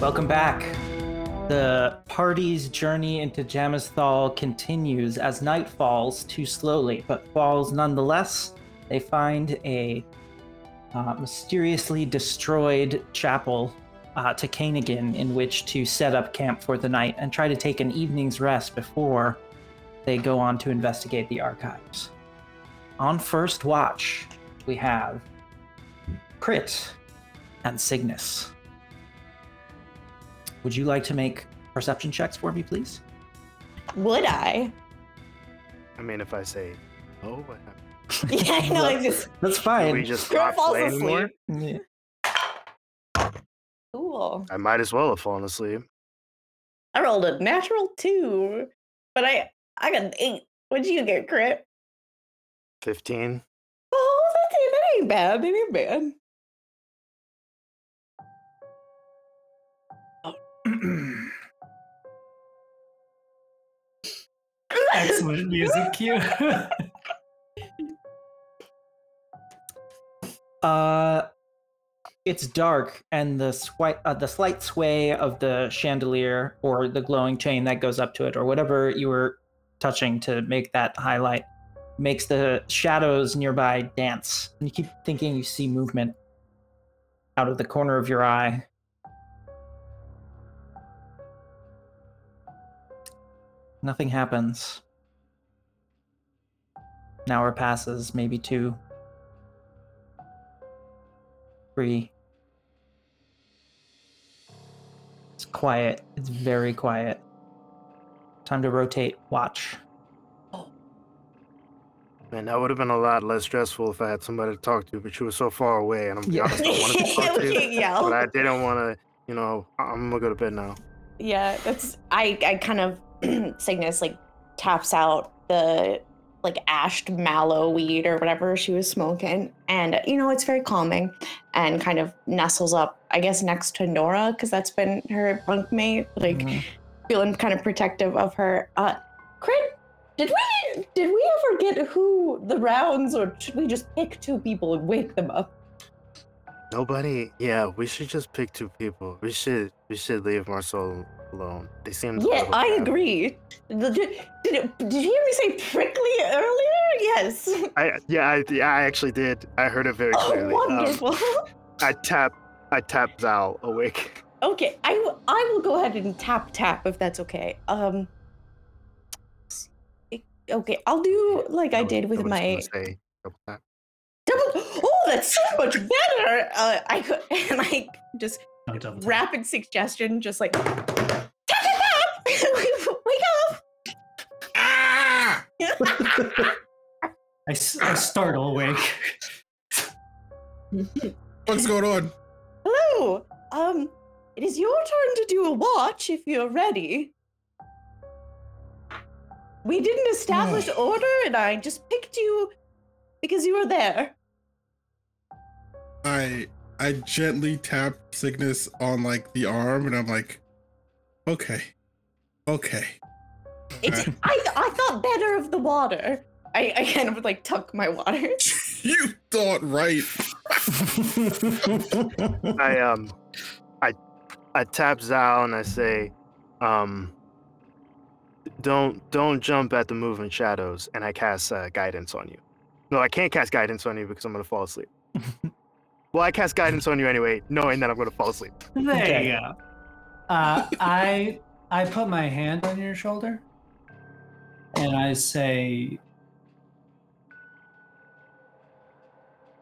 Welcome back. The party's journey into Jamithal continues as night falls too slowly, but falls nonetheless. They find a uh, mysteriously destroyed chapel uh, to Kanigan in which to set up camp for the night and try to take an evening's rest before they go on to investigate the archives. On first watch, we have Crit and Cygnus. Would you like to make perception checks for me, please? Would I? I mean, if I say, oh, what happened? Yeah, I know. I just That's Do fine. we just Girl not falls play anymore? asleep. Yeah. cool. I might as well have fallen asleep. I rolled a natural two, but I I got an eight. What'd you get, crit? 15. Oh, that's it. That ain't bad. That ain't bad. Excellent music cue. Uh, it's dark, and the swi- uh, the slight sway of the chandelier or the glowing chain that goes up to it, or whatever you were touching to make that highlight, makes the shadows nearby dance. And you keep thinking you see movement out of the corner of your eye. Nothing happens. An hour passes, maybe two. Three. It's quiet. It's very quiet. Time to rotate. Watch. Man, that would have been a lot less stressful if I had somebody to talk to, but you were so far away, and I'm Yeah. honest, I wanted to talk we to you, can't yell. but I didn't want to, you know, I- I'm gonna go to bed now. Yeah, that's I I kind of Cygnus like taps out the like ashed mallow weed or whatever she was smoking and you know it's very calming and kind of nestles up I guess next to Nora because that's been her bunkmate like Mhm. feeling kind of protective of her uh Crit did we did we ever get who the rounds or should we just pick two people and wake them up Nobody, yeah, we should just pick two people. We should, we should leave Marcel alone. They seem. Yeah, I agree. Did, did, it- did you hear me say prickly earlier? Yes. I, yeah, I, yeah, I actually did. I heard it very Oh, clearly. Um, wonderful. I tap, I tap Zal awake. okay, I, w- I will go ahead and tap tap if that's okay. Um. Okay, I'll do like I was- did with was my say double tap. double. Oh, that's so much better. Uh, I could and I just No double tap. rapid suggestion, just like I, s- I startle awake. What's going on? Hello. Um, it is your turn to do a watch if you're ready. We didn't establish order, and I just picked you because you were there. I I gently tap Cygnus on like the arm, and I'm like, okay, okay. It's I I thought better of the water. I, I kind of would like tuck my water. you thought right. I um, I, I tap Zal and I say, um, don't don't jump at the moving shadows, and I cast uh, guidance on you. No, I can't cast guidance on you because I'm gonna fall asleep. well, I cast guidance on you anyway, knowing that I'm gonna fall asleep. There Okay. you go. Uh, I I put my hand on your shoulder, and I say,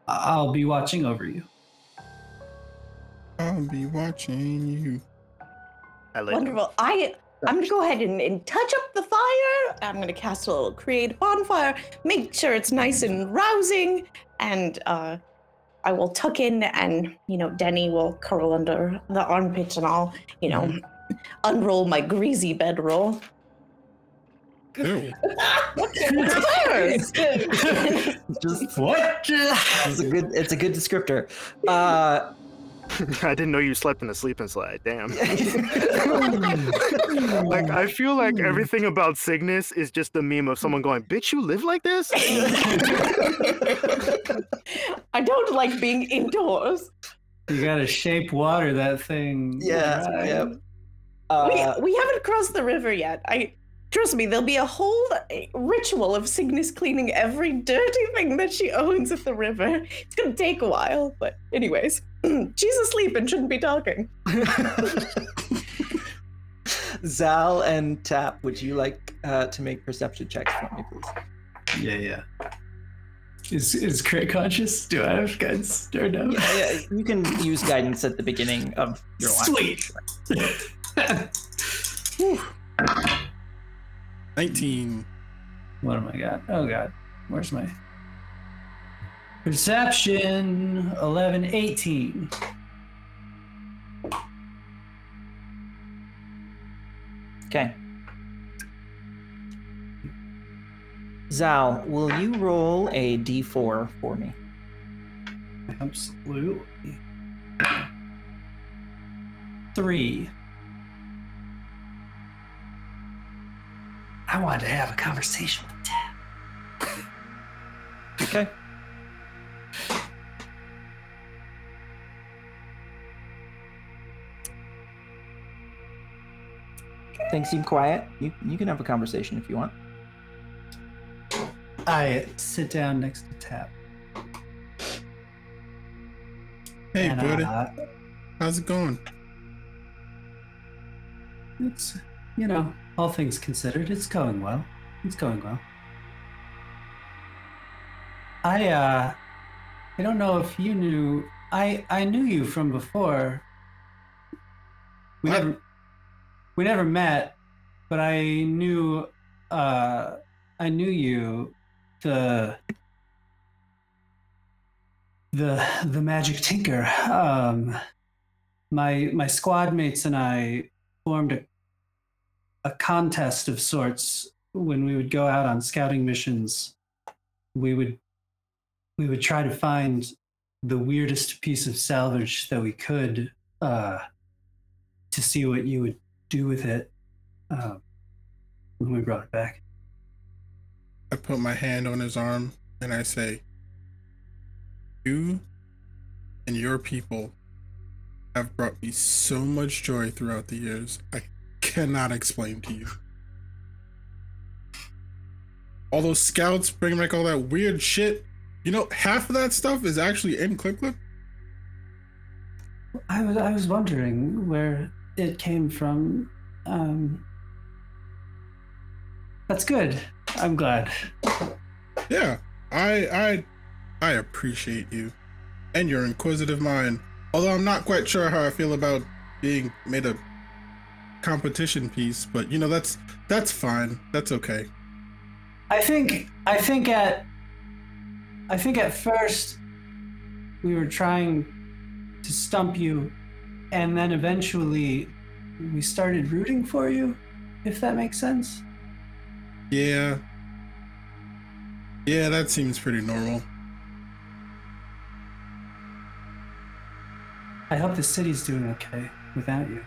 "I'll be watching over you." I'll be watching you. I lay down. Wonderful. I I'm gonna go ahead and, and touch up the fire. I'm gonna cast a little create bonfire, make sure it's nice and rousing, and uh, I will tuck in, and you know, Denny will curl under the armpits, and I'll you know, unroll my greasy bedroll. Ew. Fires! Just What? it's a good it's a good descriptor. Uh I didn't know you slept in a sleeping slide. Damn. like I feel like everything about Cygnus is just a meme of someone going, "Bitch, you live like this." I don't like being indoors. You gotta shape water that thing. Yeah, right. yep. Uh, we, we haven't crossed the river yet. I trust me. There'll be a whole uh, ritual of Cygnus cleaning every dirty thing that she owns at the river. It's gonna take a while, but anyways, she's asleep and shouldn't be talking. Zal and Tap, would you like uh, to make perception checks for me, please? Yeah, yeah. Is is crit conscious? Do I have guns or no? Yeah, yeah, you can use guidance at the beginning of your line. Sweet. 19. what am I got? Oh god. Where's my perception? 11, 18. Okay. Zal, will you roll a d4 for me? Absolutely. Three. I wanted to have a conversation with Tap. Okay. Things seem quiet. You you can have a conversation if you want. I sit down next to Tap. Hey, and, buddy. uh, How's it going? it's, you know, all things considered, it's going well. It's going well. I, uh, I don't know if you knew. I I knew you from before. We What? never we never met, but I knew uh I knew you the the the magic tinker. Um my my squad mates and I formed a a contest of sorts when we would go out on scouting missions. We would we would try to find the weirdest piece of salvage that we could uh, to see what you would do with it um, when we brought it back. I put my hand on his arm and I say, You and your people have brought me so much joy throughout the years. I cannot explain to you. All those scouts bringing back all that weird shit. You know, half of that stuff is actually in Clip Clip. I was I was wondering where it came from. Um, that's good. I'm glad. Yeah, I I I appreciate you and your inquisitive mind. Although I'm not quite sure how I feel about being made a competition piece, but you know that's that's fine. That's okay. I think I think at I think at first we were trying to stump you and then eventually we started rooting for you if that makes sense. Yeah. Yeah, that seems pretty normal. I hope the city's doing okay without you.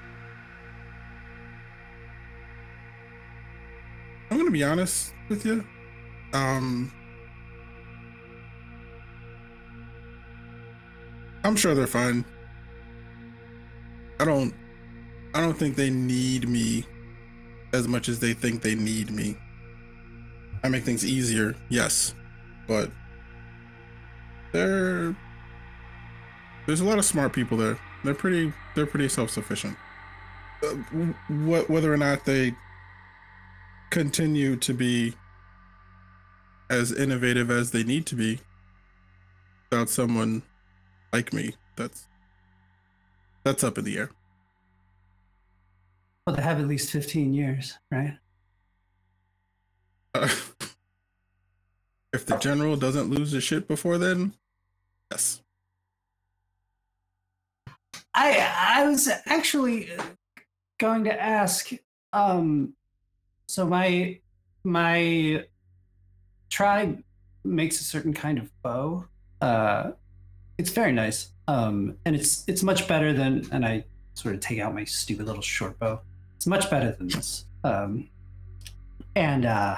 Gonna be honest with you. Um I'm sure they're fine. I don't I don't think they need me as much as they think they need me. I make things easier, yes. But they're there's a lot of smart people there. They're pretty they're pretty self-sufficient. Uh, wh- whether or not they continue to be as innovative as they need to be without someone like me that's that's up in the air Well, they have at least 15 years, right? Uh, if the general doesn't lose his shit before then yes I I was actually going to ask. Um, so my my tribe makes a certain kind of bow. Uh, it's very nice. Um, and it's it's much better than. And I sort of take out my stupid little short bow. It's much better than this. Um, and uh,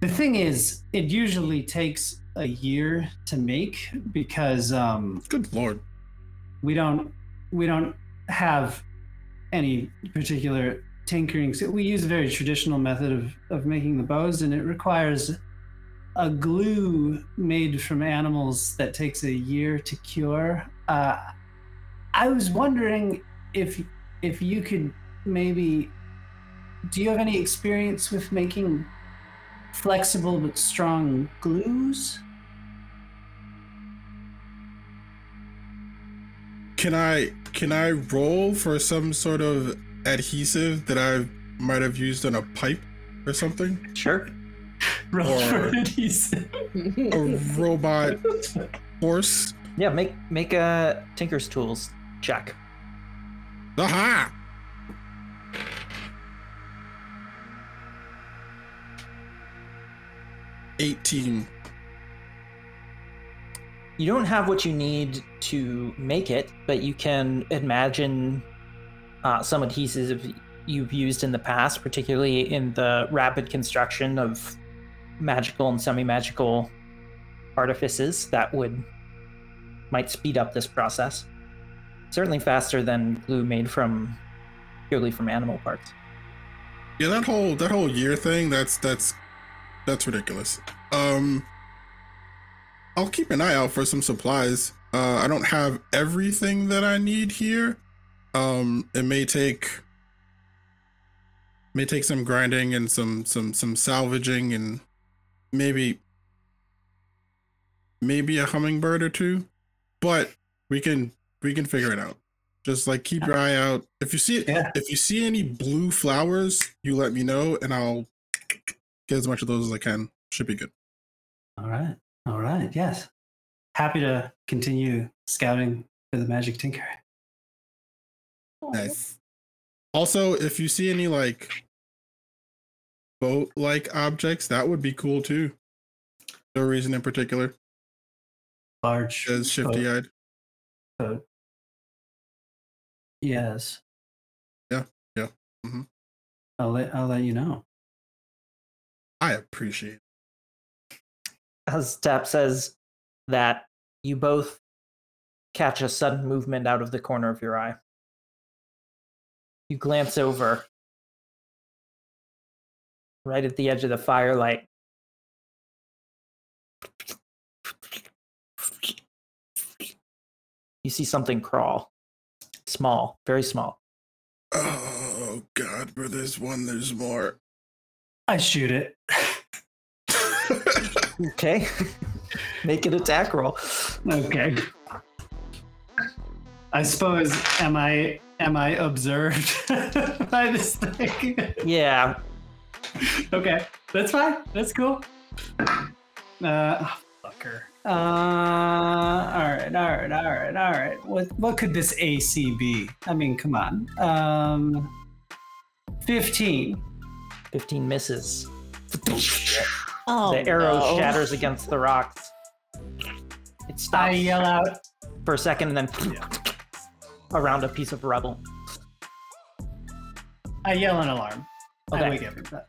the thing is, it usually takes a year to make because um, good lord we don't we don't have any particular tinkering. So we use a very traditional method of, of making the bows, and it requires a glue made from animals that takes a year to cure. Uh, I was wondering if if you could maybe do you have any experience with making flexible but strong glues? Can I can I roll for some sort of adhesive that I might have used on a pipe or something? Sure. Roll Or- for adhesive. A robot horse? Yeah, make make a Tinker's Tools check. Aha! Eighteen. You don't have what you need to make it, but you can imagine uh, some adhesives you've used in the past, particularly in the rapid construction of magical and semi-magical artifices that would might speed up this process. Certainly faster than glue made from purely from animal parts. Yeah, that whole that whole year thing, that's that's that's ridiculous. Um I'll keep an eye out for some supplies. Uh I don't have everything that I need here. Um it may take may take some grinding and some some some salvaging and maybe maybe a hummingbird or two. But we can we can figure it out. Just like keep your eye out. If you see Yeah. if you see any blue flowers, you let me know and I'll get as much of those as I can. Should be good. All right. All right. Yes. Happy to continue scouting for the magic tinker. Nice. Also, if you see any like boat like objects, that would be cool too. No reason in particular. Large As shifty eyed. boat. Yes. Yeah, yeah, mhm. I'll let I'll let you know. I appreciate it. As Tap says that you both catch a sudden movement out of the corner of your eye. You glance over right at the edge of the firelight. You see something crawl. Small, very small. Oh god, for this one, there's more. I shoot it. Okay. Make an attack roll. Okay. I suppose am I am I observed by this thing? Yeah. okay, that's fine. That's cool. Uh, oh, fucker. Uh, all right, all right, all right, all right. What what could this AC be? I mean, come on. Um, fifteen. 15 misses. Oh, the arrow no. shatters against the rocks. It stops. I yell out. for a second and then around a piece of rubble. I yell an alarm. I wake everybody.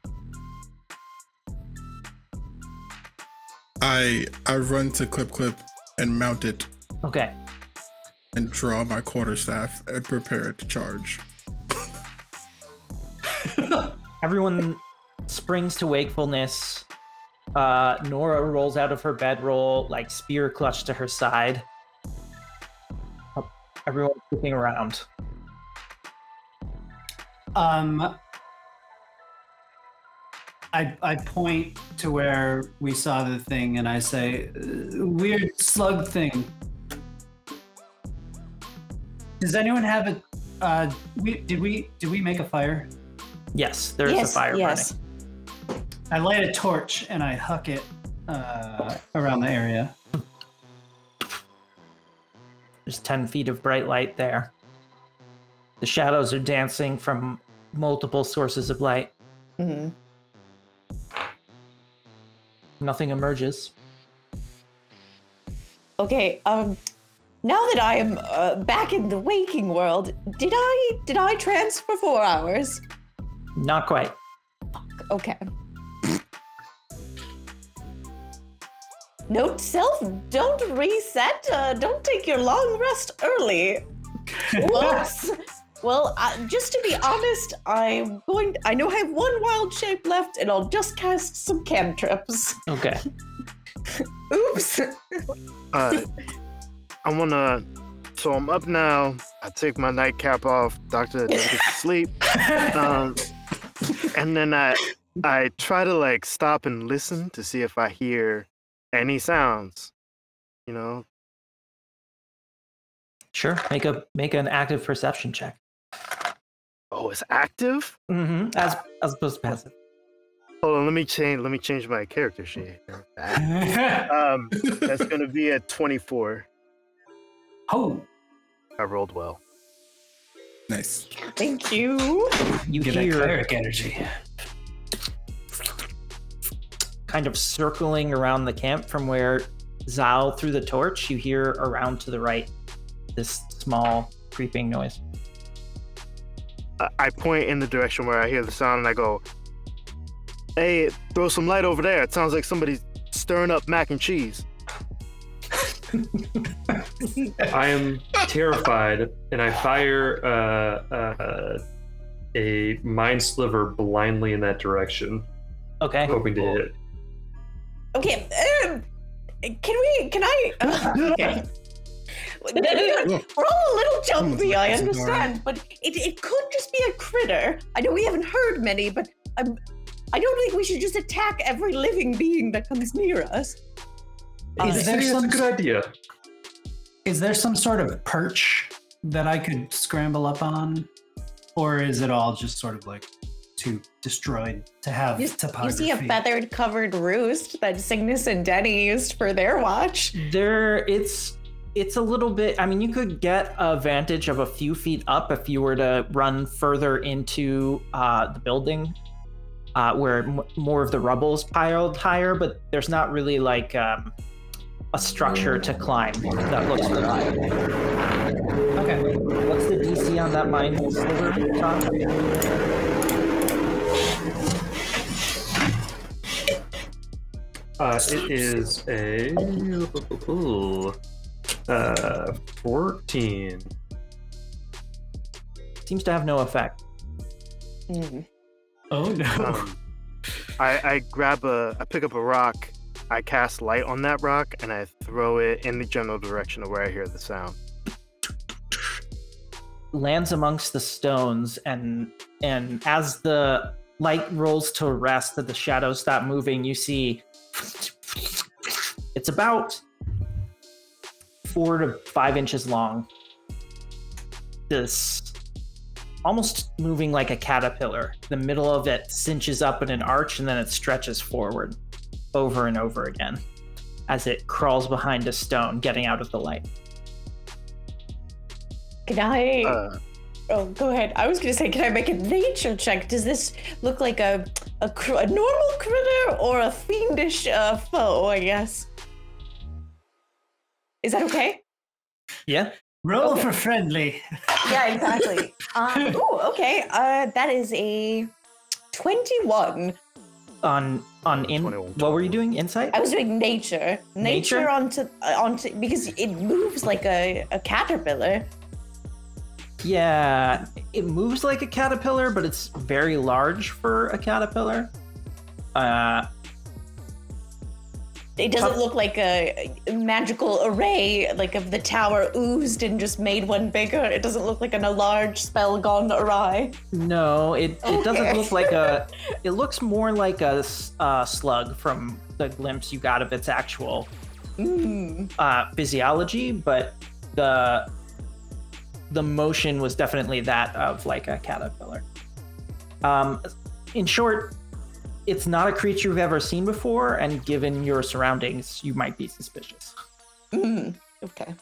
I I run to Clip Clip and mount it Okay. and draw my quarterstaff and prepare it to charge. Everyone springs to wakefulness. Uh, Nora rolls out of her bedroll, like spear clutched to her side. Everyone's looking around. Um, I I point to where we saw the thing and I say, "Uh, "Weird slug thing." Does anyone have a? Uh, we did we did we make a fire? Yes, there's yes, a fire yes. burning. I light a torch and I huck it uh, around the area. There's 10 feet of bright light there. The shadows are dancing from multiple sources of light. Mhm. Nothing emerges. Okay. Um. Now that I am uh, back in the waking world, did I did I trance for four hours? Not quite. Okay. Note self, don't reset. Uh, don't take your long rest early. Oops. Well, uh, just to be honest, I'm going. I know I have one wild shape left, and I'll just cast some cantrips. Okay. Oops. Uh, I wanna. So I'm up now. I take my nightcap off. Doctor does get to sleep. Um, and then I I try to like stop and listen to see if I hear any sounds. You know, Sure. Make a make an active perception check. oh, it's active. Mm-hmm. As as opposed to passive. Hold on, let me change. Let me change my character sheet. Um, that's gonna be at 24. oh, I rolled well. Nice. Thank you. You get that hear cleric energy. Kind of circling around the camp from where Zal threw the torch. You hear around to the right this small creeping noise. I- I point in the direction where I hear the sound, and I go, "Hey, throw some light over there. It sounds like somebody's stirring up mac and cheese." I am terrified, and I fire uh, uh, a mind sliver blindly in that direction, Okay. hoping to hit. Okay. Um, can we? Can I? Uh, okay. We're all a little jumpy, I understand, but it, it could just be a critter. I know we haven't heard many, but I'm, I don't think we should just attack every living being that comes near us. Uh, Is there Maybe that's a some good idea. is there some sort of perch that I could scramble up on, or is it all just sort of like too destroyed to have You, you see a feathered covered roost that Cygnus and Denny used for their watch. There it's it's a little bit I mean you could get a vantage of a few feet up if you were to run further into uh, the building uh, where m- more of the rubble is piled higher, but there's not really like um, a structure to climb that looks reliable. Okay. What's the DC on that mine Uh, it is a uh, 14. Seems to have no effect. Hmm. Oh no! Um, I, I grab a, I pick up a rock, I cast light on that rock, and I throw it in the general direction of where I hear the sound. lands amongst the stones and and as the light rolls to rest and the shadows stop moving you see it's about four to five inches long. This almost moving like a caterpillar. The middle of it cinches up in an arch and then it stretches forward over and over again as it crawls behind a stone getting out of the light. Good night. Uh, oh, go ahead. I was gonna say, can I make a nature check? Does this look like a a, cr- a normal critter or a fiendish uh, foe? I guess. Is that okay? yeah Roll okay. for friendly. Yeah, exactly. um, oh, okay. Uh, that is a twenty-one. on on in 21 what were you doing insight I was doing nature, nature, Nature? onto uh, onto because it moves like a, a caterpillar. Yeah it moves like a caterpillar but it's very large for a caterpillar uh It doesn't look like a, magical array, like of the tower oozed and just made one bigger. It doesn't look like an, a large spell gone awry. no it, it doesn't look like a it looks more like a uh, slug from the glimpse you got of its actual Mm. uh, physiology but the the motion was definitely that of like a caterpillar um in short it's not a creature you've ever seen before and given your surroundings you might be suspicious Mm. Okay.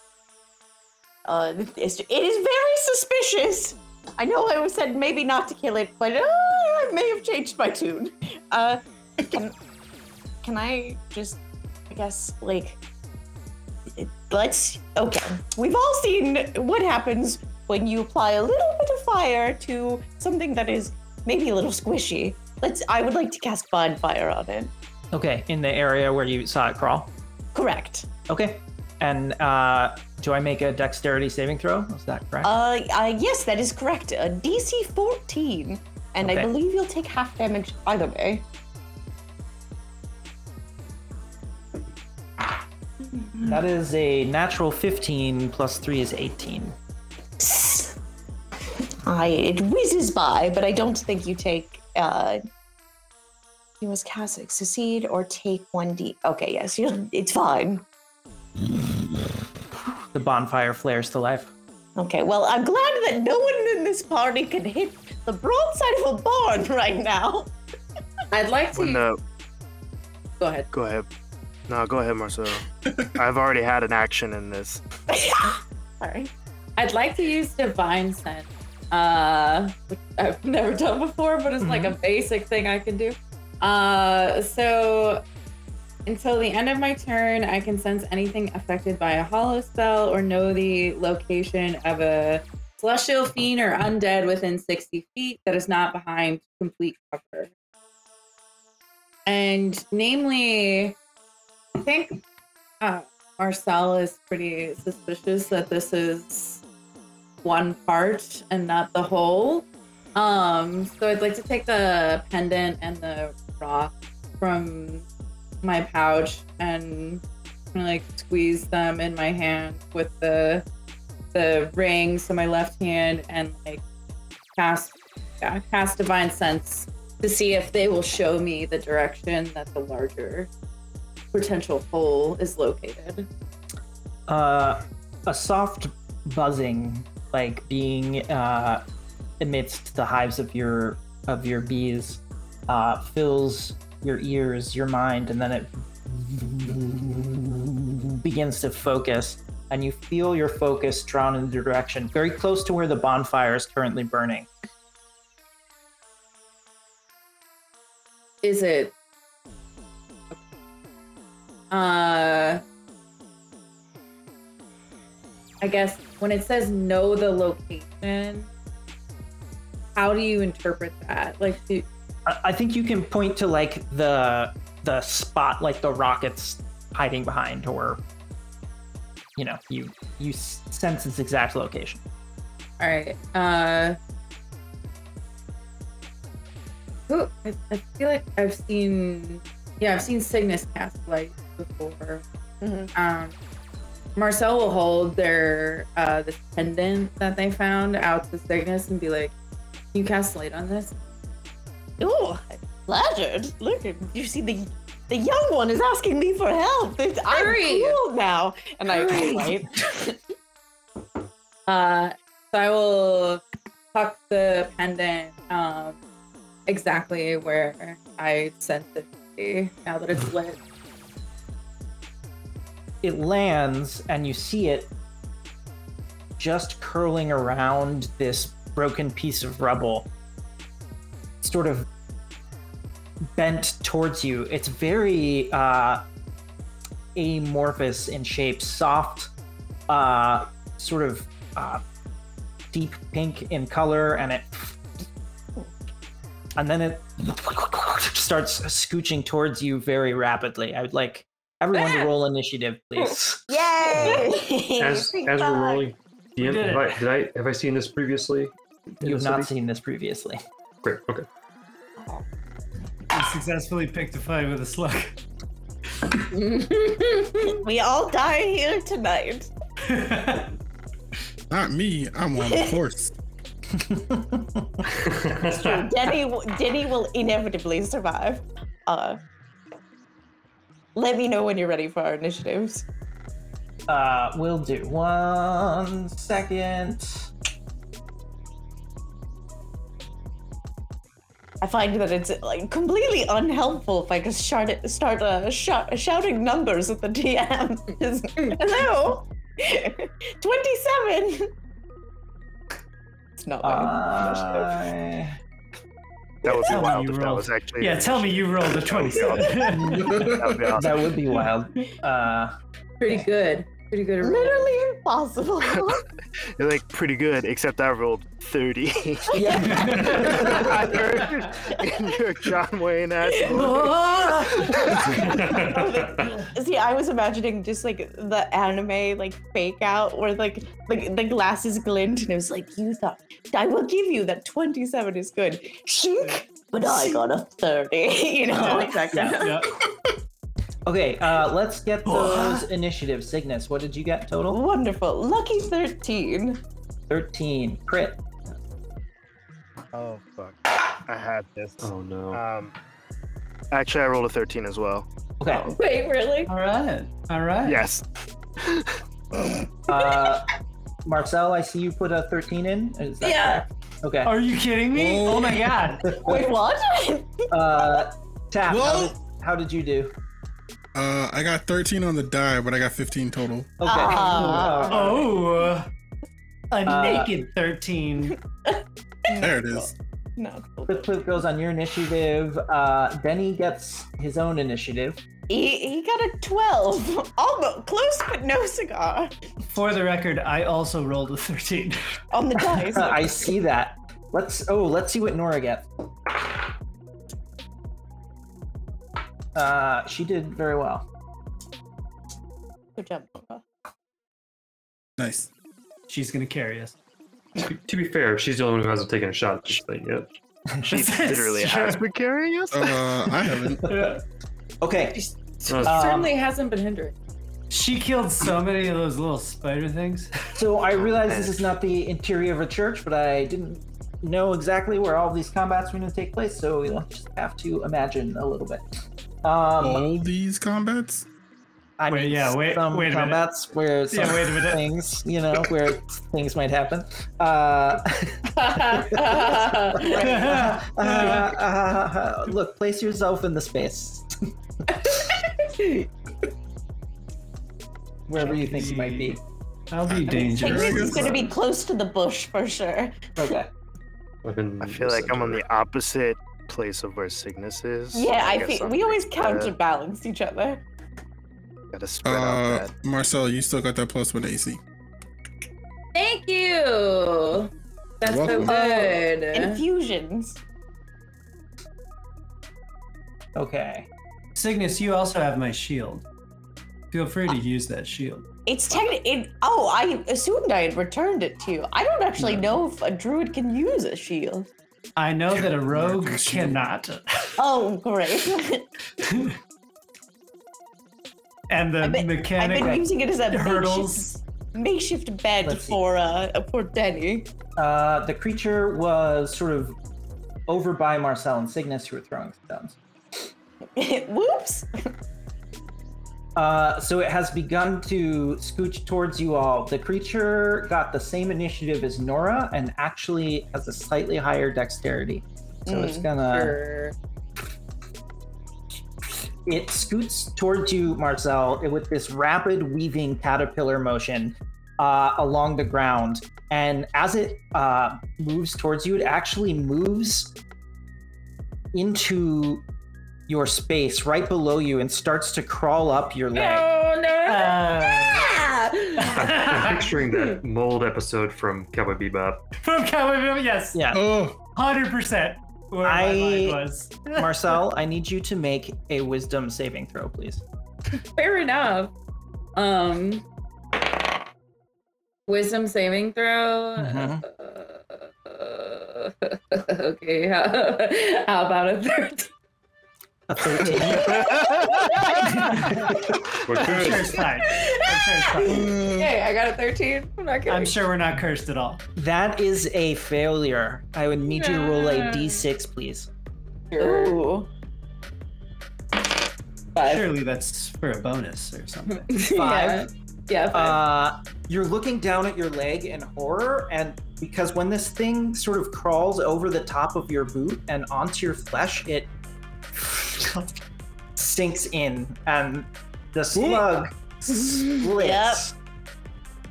Uh, it's, it is very suspicious. I know I said maybe not to kill it, but uh, I may have changed my tune. Uh, can, can I just, I guess, like, let's, okay. We've all seen what happens when you apply a little bit of fire to something that is maybe a little squishy. Let's, I would like to cast bonfire on it. Okay, in the area where you saw it crawl. correct. Okay. And uh, do I make a dexterity saving throw? Is that correct? Uh, uh yes, that is correct. A DC 14, and I believe you'll take half damage either way. That is a natural 15 plus 3 is 18. I it whizzes by, but I don't think you take. Uh, you must cast it, succeed or take one d. Okay, yes, you. It's fine. The bonfire flares to life. Okay, well, I'm glad that no one in this party can hit the broadside of a barn right now. I'd like to. When the Go ahead. go ahead. No, go ahead, Marcel. I've already had an action in this. Sorry. I'd like to use divine sense, uh, which I've never done before, but it's like a basic thing I can do. Uh, so until the end of my turn, I can sense anything affected by a hallow spell or know the location of a celestial fiend or undead within 60 feet that is not behind complete cover. And namely, I think uh, Marcel is pretty suspicious that this is one part and not the whole. Um, so I'd like to take the pendant and the rock from my pouch and like squeeze them in my hand with the the ring so my left hand and like cast yeah, cast divine sense to see if they will show me the direction that the larger potential hole is located. Uh, a soft buzzing, like being uh, amidst the hives of your of your bees, uh, fills your ears, your mind, and then it begins to focus. And you feel your focus drawn in the direction very close to where the bonfire is currently burning. Is it? Uh, I guess when it says know the location, how do you interpret that? Like, do, I think you can point to like the the spot, like the rockets hiding behind, or you know, you you sense its exact location. all right. Uh, who? I, I feel like I've seen. Yeah, I've seen Cygnus cast light before. Mhm. Um, Marcel will hold their uh this pendant that they found out to Cygnus and be like, "Can you cast light on this?" Oh, flattered. Look, you see the the young one is asking me for help. It's, I'm Hurry. cool now, and I Hurry. wait. Uh, so I will tuck the pendant um, exactly where I sent it to be now that it's lit. It lands, and you see it just curling around this broken piece of rubble, sort of bent towards you. It's very uh, amorphous in shape, soft, uh, sort of uh, deep pink in color, and it. And then it starts scooching towards you very rapidly. I would like everyone to roll initiative, please. Yay! As as we're five. rolling, DM, did have. I, did I have I seen this previously? You have not city? seen this previously. Great. Okay. You successfully picked a fight with a slug. we all die here tonight. Not me. I'm on a horse. Denny, w- Denny will inevitably survive. Uh, let me know when you're ready for our initiatives. Uh, we'll do one second. I find that it's like completely unhelpful if I just start start uh, shout, shouting numbers at the DM. Just, Hello, twenty-seven. It's not. my initiative. I... That would be Tell me wild you if that rolled. was actually. yeah, tell me you rolled a 27. That would be awesome. That would be wild. Uh, Pretty good. Pretty good. roll. Literally impossible. You're like pretty good, except I rolled 30. yeah. you're, you're John Wayne ass. See, I was imagining just like the anime like fake out where like like the glasses glint and it was like you thought I will give you that 27 is good. Shink, but I got a 30. You know, exactly. Yeah. Okay, uh, let's get those initiatives. Cygnus, what did you get total? Wonderful. Lucky 13. 13. Crit. Oh fuck! I had this. Oh no. Um, actually, I rolled a 13 as well. Okay. Wait, really? All right. All right. Yes. Uh, Marcel, I see you put a 13 in. Is that Yeah. correct? Okay. Are you kidding me? Oh. Oh my god. Wait, what? Uh, Tap, how Whoa. did, how did you do? Uh, I got 13 on the die, but I got 15 total. Okay. Ah. Oh. A Uh, naked 13. There it is. no. Quick clip goes on your initiative. Uh, Benny gets his own initiative. He, he got a 12. Almost close, but no cigar. For the record, I also rolled a 13. On the dice. I see that. Let's oh, let's see what Nora gets. Uh, she did very well. Good job. Nora. Nice. She's gonna carry us. to, be, fair, she's the only one who hasn't taken a shot at this thing yet. She literally has been carrying us. Uh, I haven't. Okay. Uh, Um, Certainly hasn't been hindered. She killed so many of those little spider things. So I realize this is not the interior of a church, but I didn't know exactly where all these combats were going to take place, so we'll just have to imagine a little bit. Um, All these combats? I Wait, mean, yeah, wait- some wait a minute. combats where some Yeah, wait a minute. things, you know, where things might happen. Uh, uh, uh, look, place yourself in the space. Wherever you think you might be. I'll be dangerous. I is guess going to be close to the bush for sure. Okay. I feel like I'm on the opposite place of where Cygnus is. Yeah, I guess think I'm we always counterbalance each other. Gotta spread out Uh, that. Marcel, you still got that plus one AC. Thank you. That's so welcome. good. Infusions. Okay. Cygnus, you also have my shield. Feel free to use that shield. It's technically. It, oh, I assumed I had returned it to you. I don't actually know if a druid can use a shield. I know that a rogue cannot. Oh, great. and the I've been- I've been using it as a hurdles. makeshift, makeshift bed Let's see. for uh for Denny. Uh, the creature was sort of over by Marcel and Cygnus, who were throwing stones. Whoops. Uh, so it has begun to scooch towards you all. The creature got the same initiative as Nora and actually has a slightly higher dexterity. So it's gonna. Sure. It scoots towards you, Marcel, with this rapid weaving caterpillar motion uh, along the ground. And as it uh, moves towards you, it actually moves into your space right below you and starts to crawl up your leg. No, no. Uh, I'm picturing that mold episode from Cowboy Bebop. From Cowboy Bebop, yes. Yeah. Oh, 100% where my I- mind was. Marcel, I need you to make a wisdom saving throw, please. Fair enough. Um, wisdom saving throw. Mhm. Uh, okay, how, how about a thirteen? A 13. We're I'm sure good. fine. I'm sure it's fine. uh, Hey, I got a thirteen. I'm not kidding. I'm sure we're not cursed at all. that is a failure. I would need you to roll a Yeah. d6, please. Ooh. Five. Surely that's for a bonus or something. Five. Yeah, yeah five. Uh, you're looking down at your leg in horror, and because when this thing sort of crawls over the top of your boot and onto your flesh, it sinks in, and the slug splits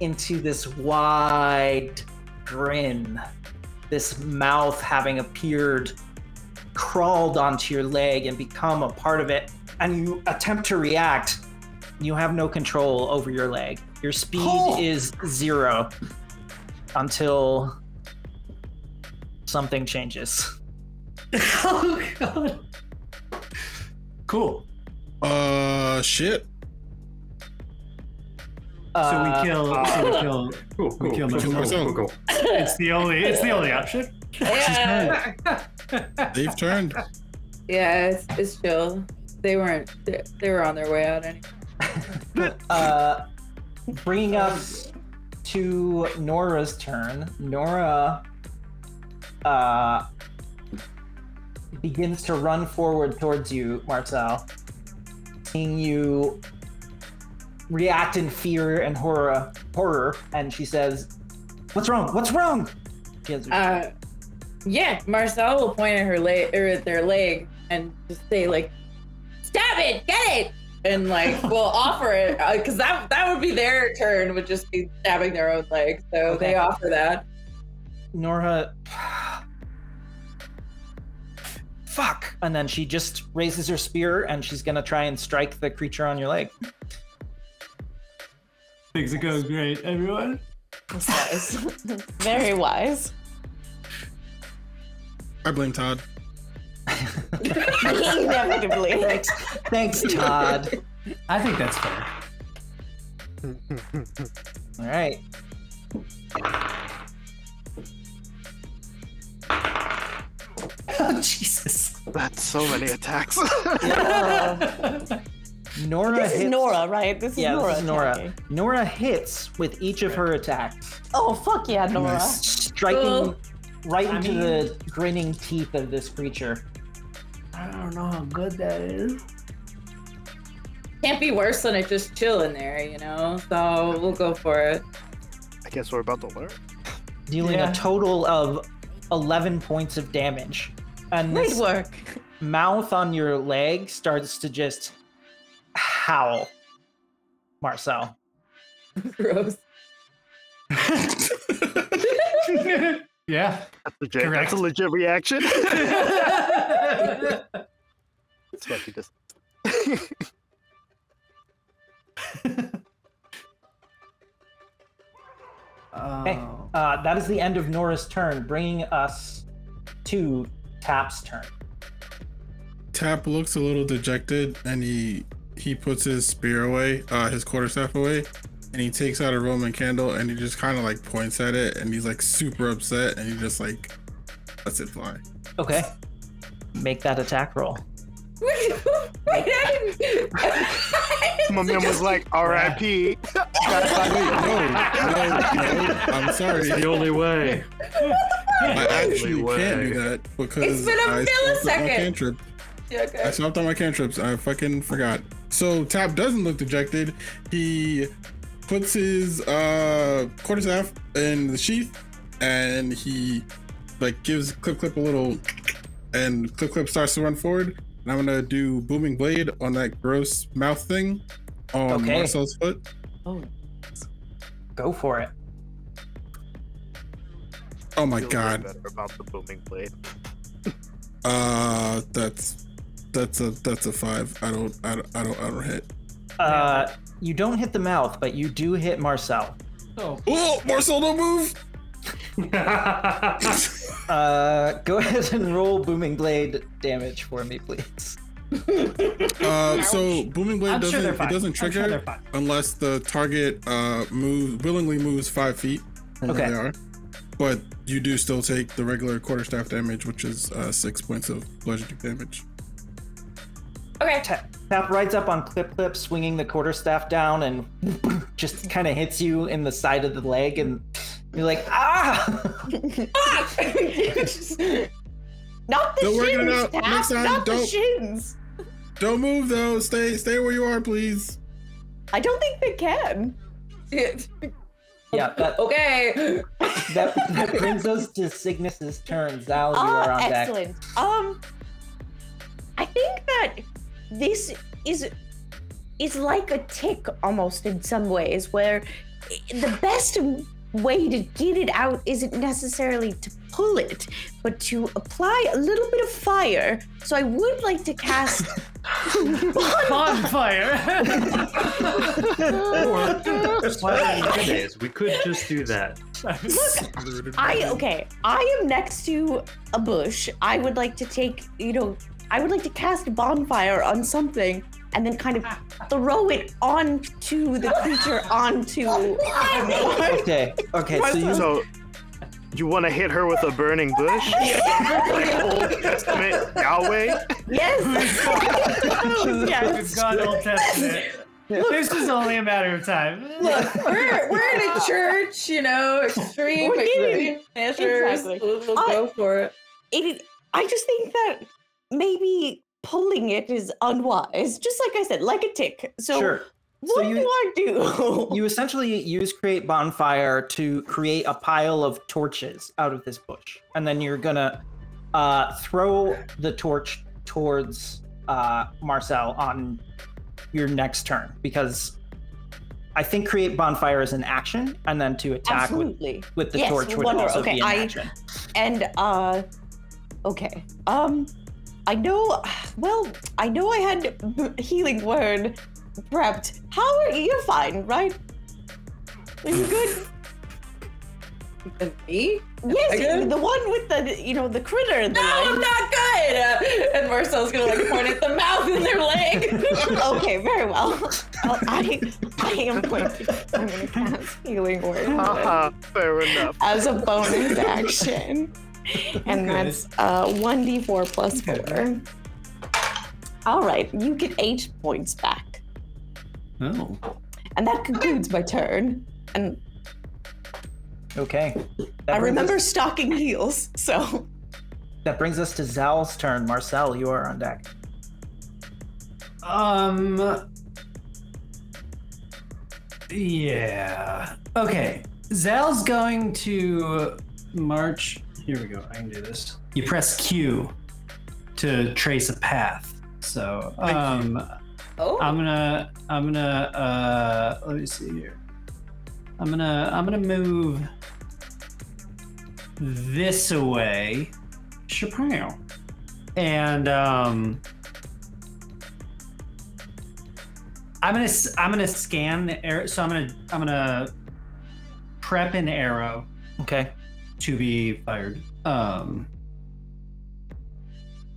into this wide grin. This mouth having appeared, crawled onto your leg and become a part of it, and you attempt to react. You have no control over your leg. Your speed Oh. is zero until something changes. oh god. Cool. uh, shit. so we Uh, kill. So we kill. Cool, cool, kill cool, cool, cool, cool. It's the only. It's the only option. Yeah, They've turned. yeah, it's, it's chill. They weren't. They, they were on their way out anyway. uh, bringing us to Nora's turn. Nora uh, begins to run forward towards you, Marcel. Seeing you react in fear and horror, horror, and she says, "What's wrong? What's wrong?" Uh, yeah, Marcel will point at her leg or at their leg and just say like, "Stab it, get it," and like we'll offer it because that that would be their turn would just be stabbing their own leg. So Okay. they offer that. Nora. Fuck! And then she just raises her spear and she's gonna try and strike the creature on your leg. Things are going great, everyone. Wise. Very wise. I blame Todd. Inevitably. Thanks, thanks, Todd. I think that's fair. All right. Oh Jesus! That's so many attacks. Nora This is. Nora, right? This is Yeah, Nora. this is Nora. attacking. Nora hits with each of her attacks, Oh fuck yeah, Nora. Nice. striking Cool. right I into mean- the grinning teeth of this creature. I don't know how good that is. Can't be worse than it just chill in there, you know. So we'll go for it. I guess we're about to learn. dealing Yeah. a total of 11 points of damage. And this work. mouth on your leg starts to just howl. Marcel. Gross. yeah. That's legit. Correct. That's a legit reaction. It's what you just. Okay. Oh. Uh, that is the end of Nora's turn, bringing us to Tap's turn. Tap looks a little dejected and he he puts his spear away, uh his quarterstaff away, and he takes out a Roman candle and he just kind of like points at it and he's like super upset and he just like lets it fly. Okay. Make that attack roll. Wait, I didn't. My man was like, "R.I.P." Wait, no, no, no, I'm sorry. It's the only way. I actually can't do that because It's been a I stopped my millisecond. cantrip. Yeah, I okay. stopped on my cantrips. I fucking forgot. So Tap doesn't look dejected. He puts his uh quarterstaff in the sheath and he like gives Clip Clip a little and Clip Clip starts to run forward. And I'm gonna do booming blade on that gross mouth thing on Okay. Marcel's foot. Oh, Go for it. Oh my Feel god. Better about the booming blade. Uh that's that's a that's a five. I don't I don't I don't I don't hit. Uh, you don't hit the mouth, but you do hit Marcel. Oh. Oh Marcel don't move! Uh, go ahead and roll Booming Blade damage for me, please. Uh, so booming blade I'm doesn't sure it doesn't I'm sure trigger unless the target uh moves willingly moves five feet from Okay. where they are. But you do still take the regular quarterstaff damage, which is uh, six points of bludgeoning damage. Okay. Tap, tap rides up on Clip Clip, swinging the quarterstaff down, and just kind of hits you in the side of the leg, and you're like, ah! not the Don't work it shins, out. Tap, Next time, not don't. shins. Don't move though. Stay stay where you are, please. I don't think they can. yeah, that, okay. that, that brings us to Cygnus's turn. Zal, you are Ah, on deck. excellent. Um, I think that this is is like a tick almost in some ways, where the best way to get it out isn't necessarily to pull it, but to apply a little bit of fire. So I would like to cast. Bonfire. Nowadays, we could just do that. I okay. I am next to a bush. I would like to take, you know, I would like to cast bonfire on something and then kind of throw it onto the creature onto. Okay, okay, so you So, you want to hit her with a burning bush? like Old Testament Yahweh? yes. We've yes. gone Old Testament. This is only a matter of time. Look, we're we're in a church, you know, extreme, We're getting- measures. Exactly. We'll, we'll I- go for it. It. I just think that maybe pulling it is unwise. Just like I said, like a tick. So sure. what you- do I do? You essentially use create bonfire to create a pile of torches out of this bush, and then you're gonna uh, throw the torch towards uh, Marcel on your next turn because I think create bonfire is an action, and then to attack with, with the Yes, torch would wonder- also okay, be an I- action. And uh okay. Um I know well, I know I had healing word prepped. How are you you're fine, right? Are you good? Me? Yes, good? the one with the you know the critter. The No, I'm not good. Uh, and Marcel's gonna like point at the mouth and their leg. okay, very well. well I I am going to I'm gonna cast healing word Haha, fair enough. as a bonus action. And Okay. that's uh 1d4 plus 4. All right, you get 8 points back. Oh. And that concludes my turn. And Okay. That I remember us- stocking heals, so that brings us to Zal's turn. Marcel, you are on deck. Um. Yeah. Okay. Zal's going to march. Here we go. I can do this. You press Q to trace a path. So, um, oh, I'm gonna, I'm gonna, uh, let me see here. I'm gonna, I'm gonna move this away. Chappelle. And, um, I'm gonna, I'm gonna scan the arrow. So I'm gonna, I'm gonna prep an arrow Okay. To be fired. Um,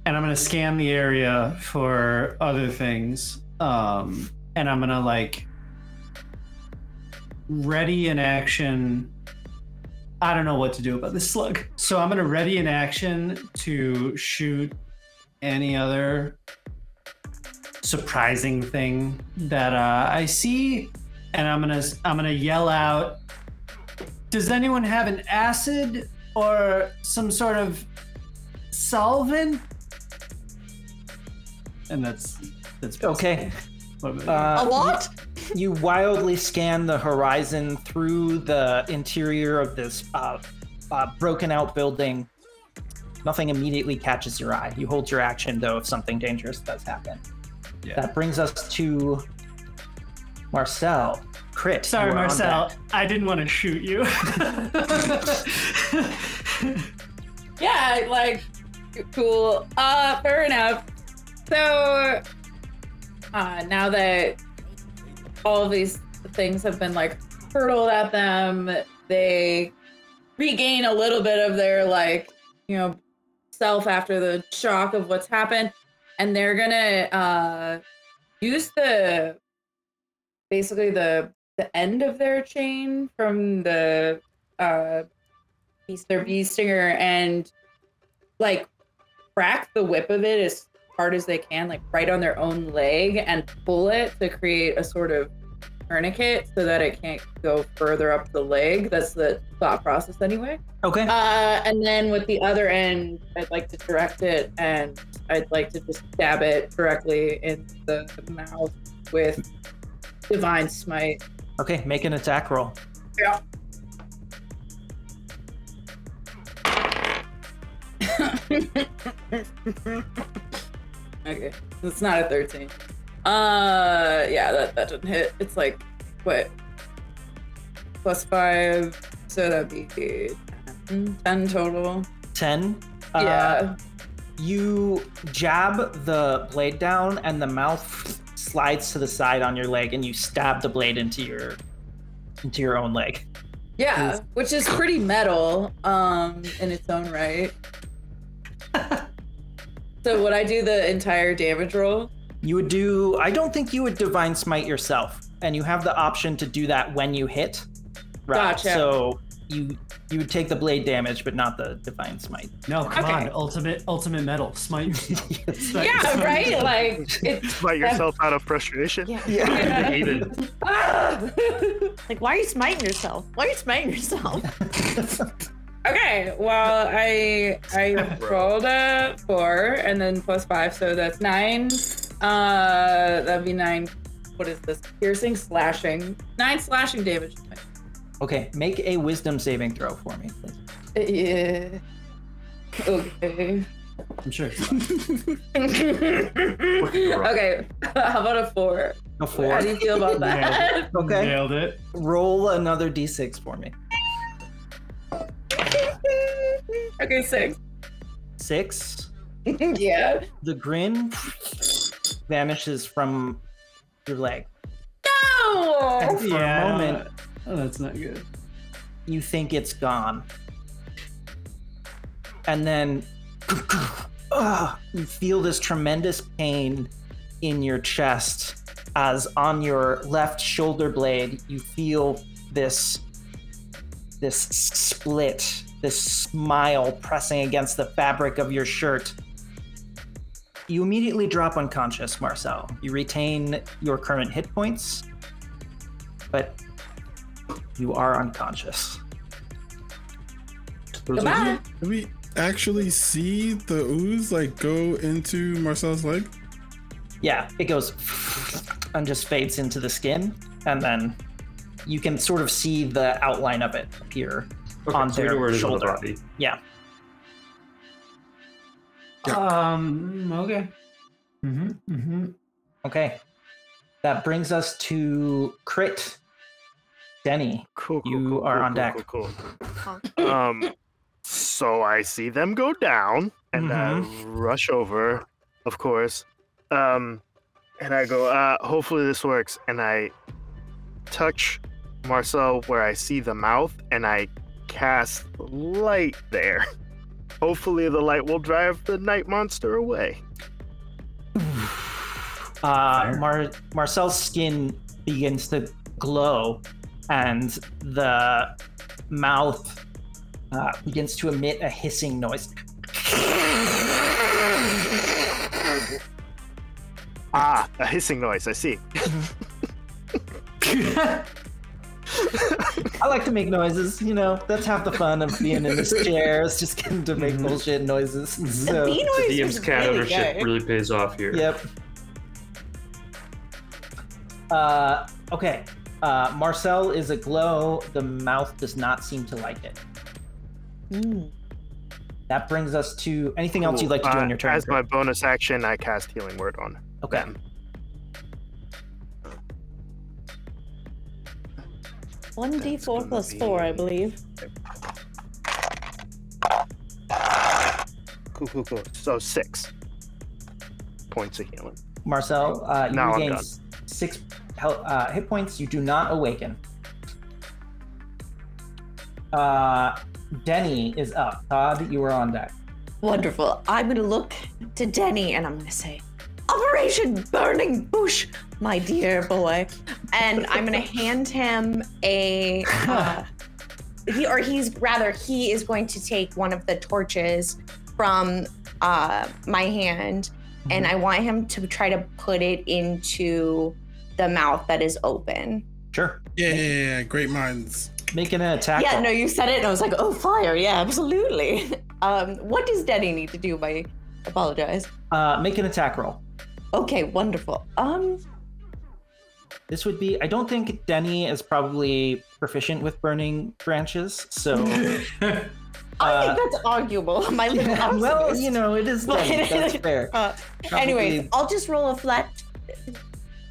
and I'm gonna scan the area for other things. Um, and I'm gonna like ready in action. I don't know what to do about this slug, so I'm gonna ready in action to shoot any other surprising thing that uh, I see, and I'm gonna I'm gonna yell out does anyone have an acid or some sort of solvent? And that's that's Okay. Uh, a lot? You wildly scan the horizon through the interior of this uh, uh, broken out building. Nothing immediately catches your eye. You hold your action, though, if something dangerous does happen. Yeah. That brings us to Marcel. Crit. Sorry, you are on Marcel. I didn't want to shoot you. yeah, like cool. Uh, fair enough. So, uh, now that all of these things have been like hurled at them, they regain a little bit of their like, you know, self after the shock of what's happened, and they're gonna uh use the basically the the end of their chain from the uh their bee stinger and like crack the whip of it as hard as they can, like right on their own leg, and pull it to create a sort of tourniquet so that it can't go further up the leg. That's the thought process, anyway. Okay. Uh, and then with the other end, I'd like to direct it, and I'd like to just stab it directly in the mouth with divine smite. Okay. Make an attack roll. Yeah. okay, it's not a 13. Uh, yeah, that, that didn't hit. It's like, what? Plus five, so that'd be 10, 10 total. 10. Uh, yeah. You jab the blade down, and the mouth slides to the side on your leg, and you stab the blade into your into your own leg. Yeah, which is pretty metal um in its own right. so would I do the entire damage roll? You would do. I don't think you would divine smite yourself, and you have the option to do that when you hit. Right. Gotcha. So you you would take the blade damage, but not the divine smite. No, come Okay. on, ultimate ultimate metal. Smite. Smite- Yeah, smite right? Like, it's. Fight yourself out of frustration. Yeah. Yeah. Hated. Ah! Like, why are you smiting yourself? Why are you smiting yourself? okay, well, I I rolled a four and then plus five, so that's nine. Uh, that'd be nine. What is this? Piercing, slashing. Nine slashing damage. Okay, make a wisdom saving throw for me, please. Yeah. Okay. I'm sure. okay. How about a four? A four. How do you feel about that? Okay. Nailed it. Roll another d6 for me. okay, six. Six. yeah. The grin vanishes from your leg. No. And for yeah. a moment, Oh, that's not good. you think it's gone. And then ah, you feel this tremendous pain in your chest as on your left shoulder blade you feel this this split, this smile pressing against the fabric of your shirt. You immediately drop unconscious, Marcel. You retain your current hit points, but you are unconscious. Goodbye. Did we actually see the ooze like go into Marcel's leg? Yeah, it goes and just fades into the skin, and then you can sort of see the outline of it appear. Okay, On so their where it is on the shoulder. body. Yeah. Um. Okay. Mm-hmm. Mm-hmm. Okay. That brings us to crit. Denny. Cool, cool, You cool, are cool, on deck. Cool, cool. Um, so I see them go down, and I Mm-hmm. rush over, of course. Um, and I go, uh, hopefully this works. And I touch Marcel where I see the mouth, and I cast light there. Hopefully the light will drive the night monster away. Uh, Mar- Marcel's skin begins to glow, and the mouth uh, begins to emit a hissing noise. Ah, a hissing noise. I see. I like to make noises, you know. That's half the fun of being in this chair. Is just getting to make Mhm. bullshit noises. The So, bee noise The DM's cat really ownership good. really pays off here. yep. Uh, okay. Uh, Marcel is aglow. The mouth does not seem to like it. Mm. That brings us to anything else you'd like to do Uh, on your turn. As my bonus action, I cast Healing Word on okay. them. One d four gonna plus four, I believe. Cool, cool, cool. So six points of healing. Marcel, uh, you Now I'm regain six hel- uh, hit points. You do not awaken. Uh, Denny is up. Todd, you are on deck. Wonderful. I'm gonna look to Denny and I'm gonna say, Operation Burning Bush, my dear boy. And I'm gonna hand him a. Uh, he, or he's rather, he is going to take one of the torches from uh, my hand, and I want him to try to put it into the mouth that is open. Sure. Yeah, yeah, yeah, yeah. Great minds. Making an attack. Yeah, roll. no, you said it, and I was like, oh, fire. Yeah, absolutely. Um, what does Denny need to do? I apologize. Uh, make an attack roll. Okay, wonderful. Um, This would be. I don't think Denny is probably proficient with burning branches. So, I Uh, think that's arguable. My little well, you know, it is Denny. That's fair. Uh, anyways, I'll just roll a flat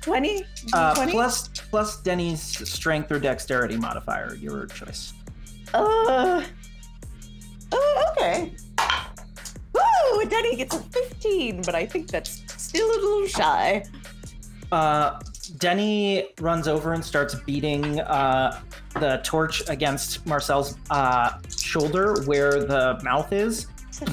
20? Uh, plus plus Denny's strength or dexterity modifier, your choice. Uh, oh, okay. Woo! Denny gets a 15, but I think that's still a little shy. Uh, Denny runs over and starts beating uh, the torch against Marcel's uh, shoulder where the mouth is. Such a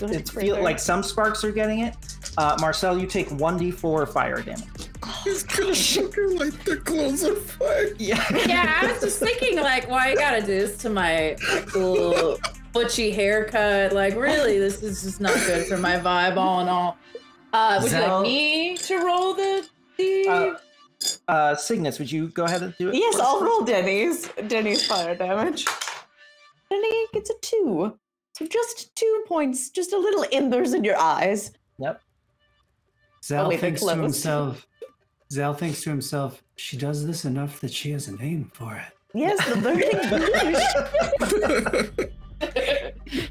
good It feel trigger. like some sparks are getting it, Uh, Marcel, you take 1d4 fire damage. He's gonna fucking light the clothes on fire. Yeah. Yeah, I was just thinking, like, why you gotta do this to my, my cool butchy haircut? Like, really, this is just not good for my vibe, all in all. Uh, would you like me to roll the the? Uh, Uh, Cygnus, would you go ahead and do it? Yes. I'll roll Denny's. Denny's fire damage. Denny gets a two. So just two points, just a little embers in your eyes. Yep. Zal wait, thinks to himself. Zal thinks to himself. She does this enough that she has a name for it. Yes, the burning bush.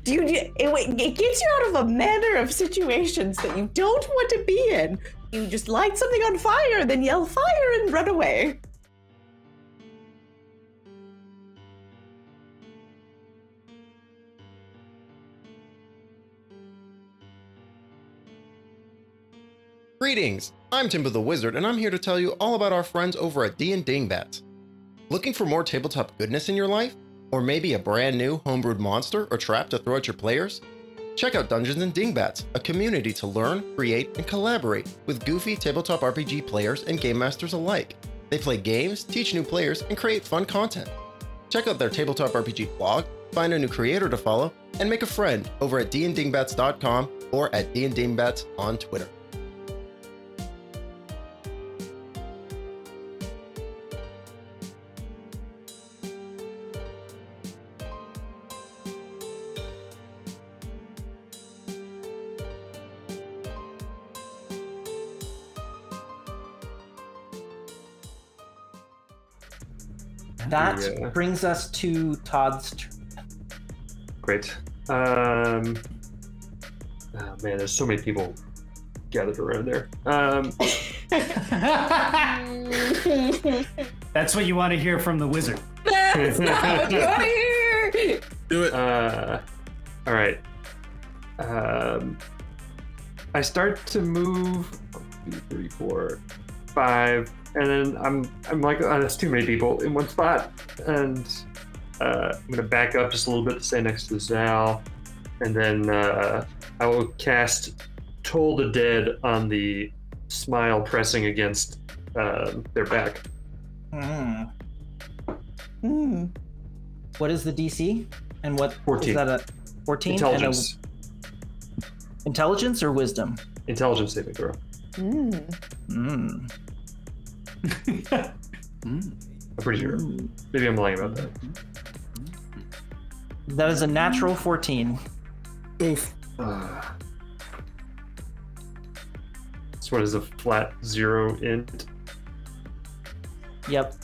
Dude, you- it, wait, it gets you out of a manner of situations that you don't want to be in. You just light something on fire, then yell fire and run away. Greetings! I'm Timber the Wizard, and I'm here to tell you all about our friends over at D&D Dingbats. Looking for more tabletop goodness in your life? Or maybe a brand new homebrewed monster or trap to throw at your players? Check out Dungeons and Dingbats, a community to learn, create, and collaborate with goofy tabletop RPG players and game masters alike. They play games, teach new players, and create fun content. Check out their tabletop RPG blog, find a new creator to follow, and make a friend over at danddingbats.com or at danddingbats on Twitter. That Yeah. brings us to Todd's turn. Great. Um, oh man, there's so many people gathered around there. Um, That's what you want to hear from the wizard. That's not what you want to hear. Do it. uh, all right. Um, I start to move. one, two, three, four, five, and then I'm I'm like, oh, that's too many people in one spot, and uh, I'm gonna back up just a little bit to stay next to Zal, and then uh, I will cast Toll the Dead on the smile pressing against um their back. Hmm. Hmm. What is the DC? And what is 14. that a 14? And a- Intelligence, intelligence or wisdom? intelligence saving throw. Hmm. Hmm. I'm pretty sure. Maybe I'm lying about that. That is a natural 14. Oof. Uh, so what is a flat zero int? Yep.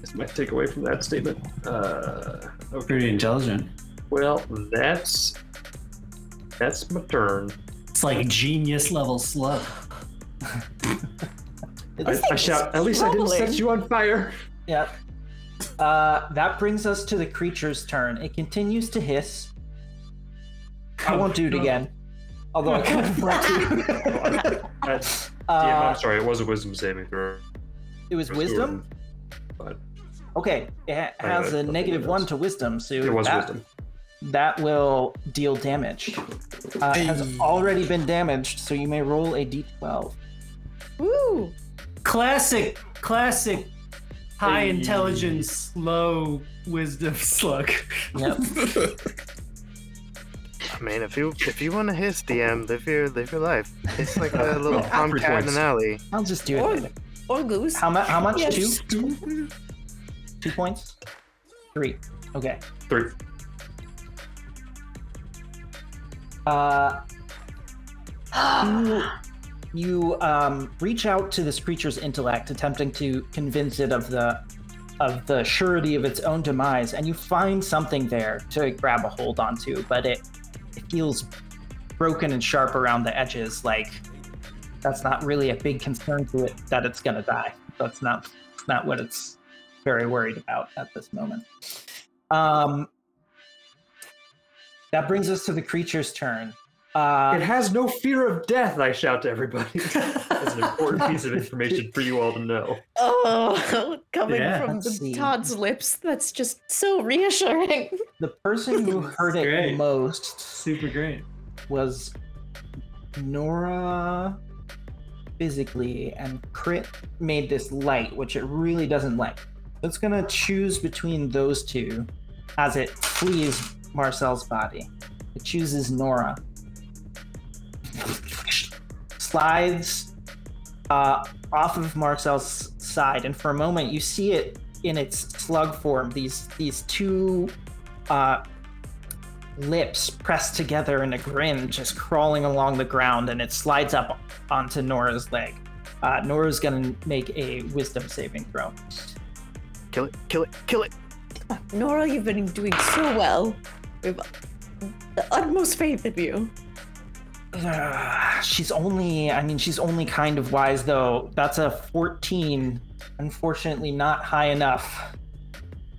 This might take away from that statement. Uh, okay. Pretty intelligent. Well, that's that's my turn. It's like genius level slug. I, I shout. At least I didn't set you on fire. Yep. Uh, that brings us to the creature's turn. It continues to hiss. I won't do it again. Although I kind of want to. That's, yeah, uh, I'm sorry. It was a wisdom saving throw. it was wisdom. But Okay, it ha- has a negative one to wisdom, so it was that, wisdom. that will deal damage. Uh, it has already been damaged, so you may roll a d12. Woo. Classic, classic, high Hey. intelligence, low wisdom slug. Yep. I mean, if you if you want to hiss DM, live your live your life. It's like a little Three tomcat in an alley. I'll just do it. Or, later. or goose. How much? How much? Yes. Two? Two points? Three. Okay. Three. Uh, you, um, reach out to this creature's intellect, attempting to convince it of the of the surety of its own demise, and you find something there to grab a hold onto, but it, it feels broken and sharp around the edges. Like that's not really a big concern to it that it's gonna die. That's not not what it's very worried about at this moment. Um, that brings us to the creature's turn. Uh, It has no fear of death. I shout to everybody. That's an important piece of information for you all to know. Oh, coming Yeah. from the. Todd's lips, that's just so reassuring. the person who heard it Great. most Super great. was Nora physically and Crit made this light, which it really doesn't like. So it's gonna choose between those two as it flees Marcel's body. It chooses Nora. Slides uh, off of Marcel's side, and for a moment you see it in its slug form. These these two uh, lips pressed together in a grin, just crawling along the ground, and it slides up onto Nora's leg. Uh, Nora's gonna make a wisdom saving throw. Kill it, kill it, kill it. Nora, you've been doing so well. We have the utmost faith in you. Uh, she's only, I mean, she's only kind of wise though. That's a 14. Unfortunately, not high enough.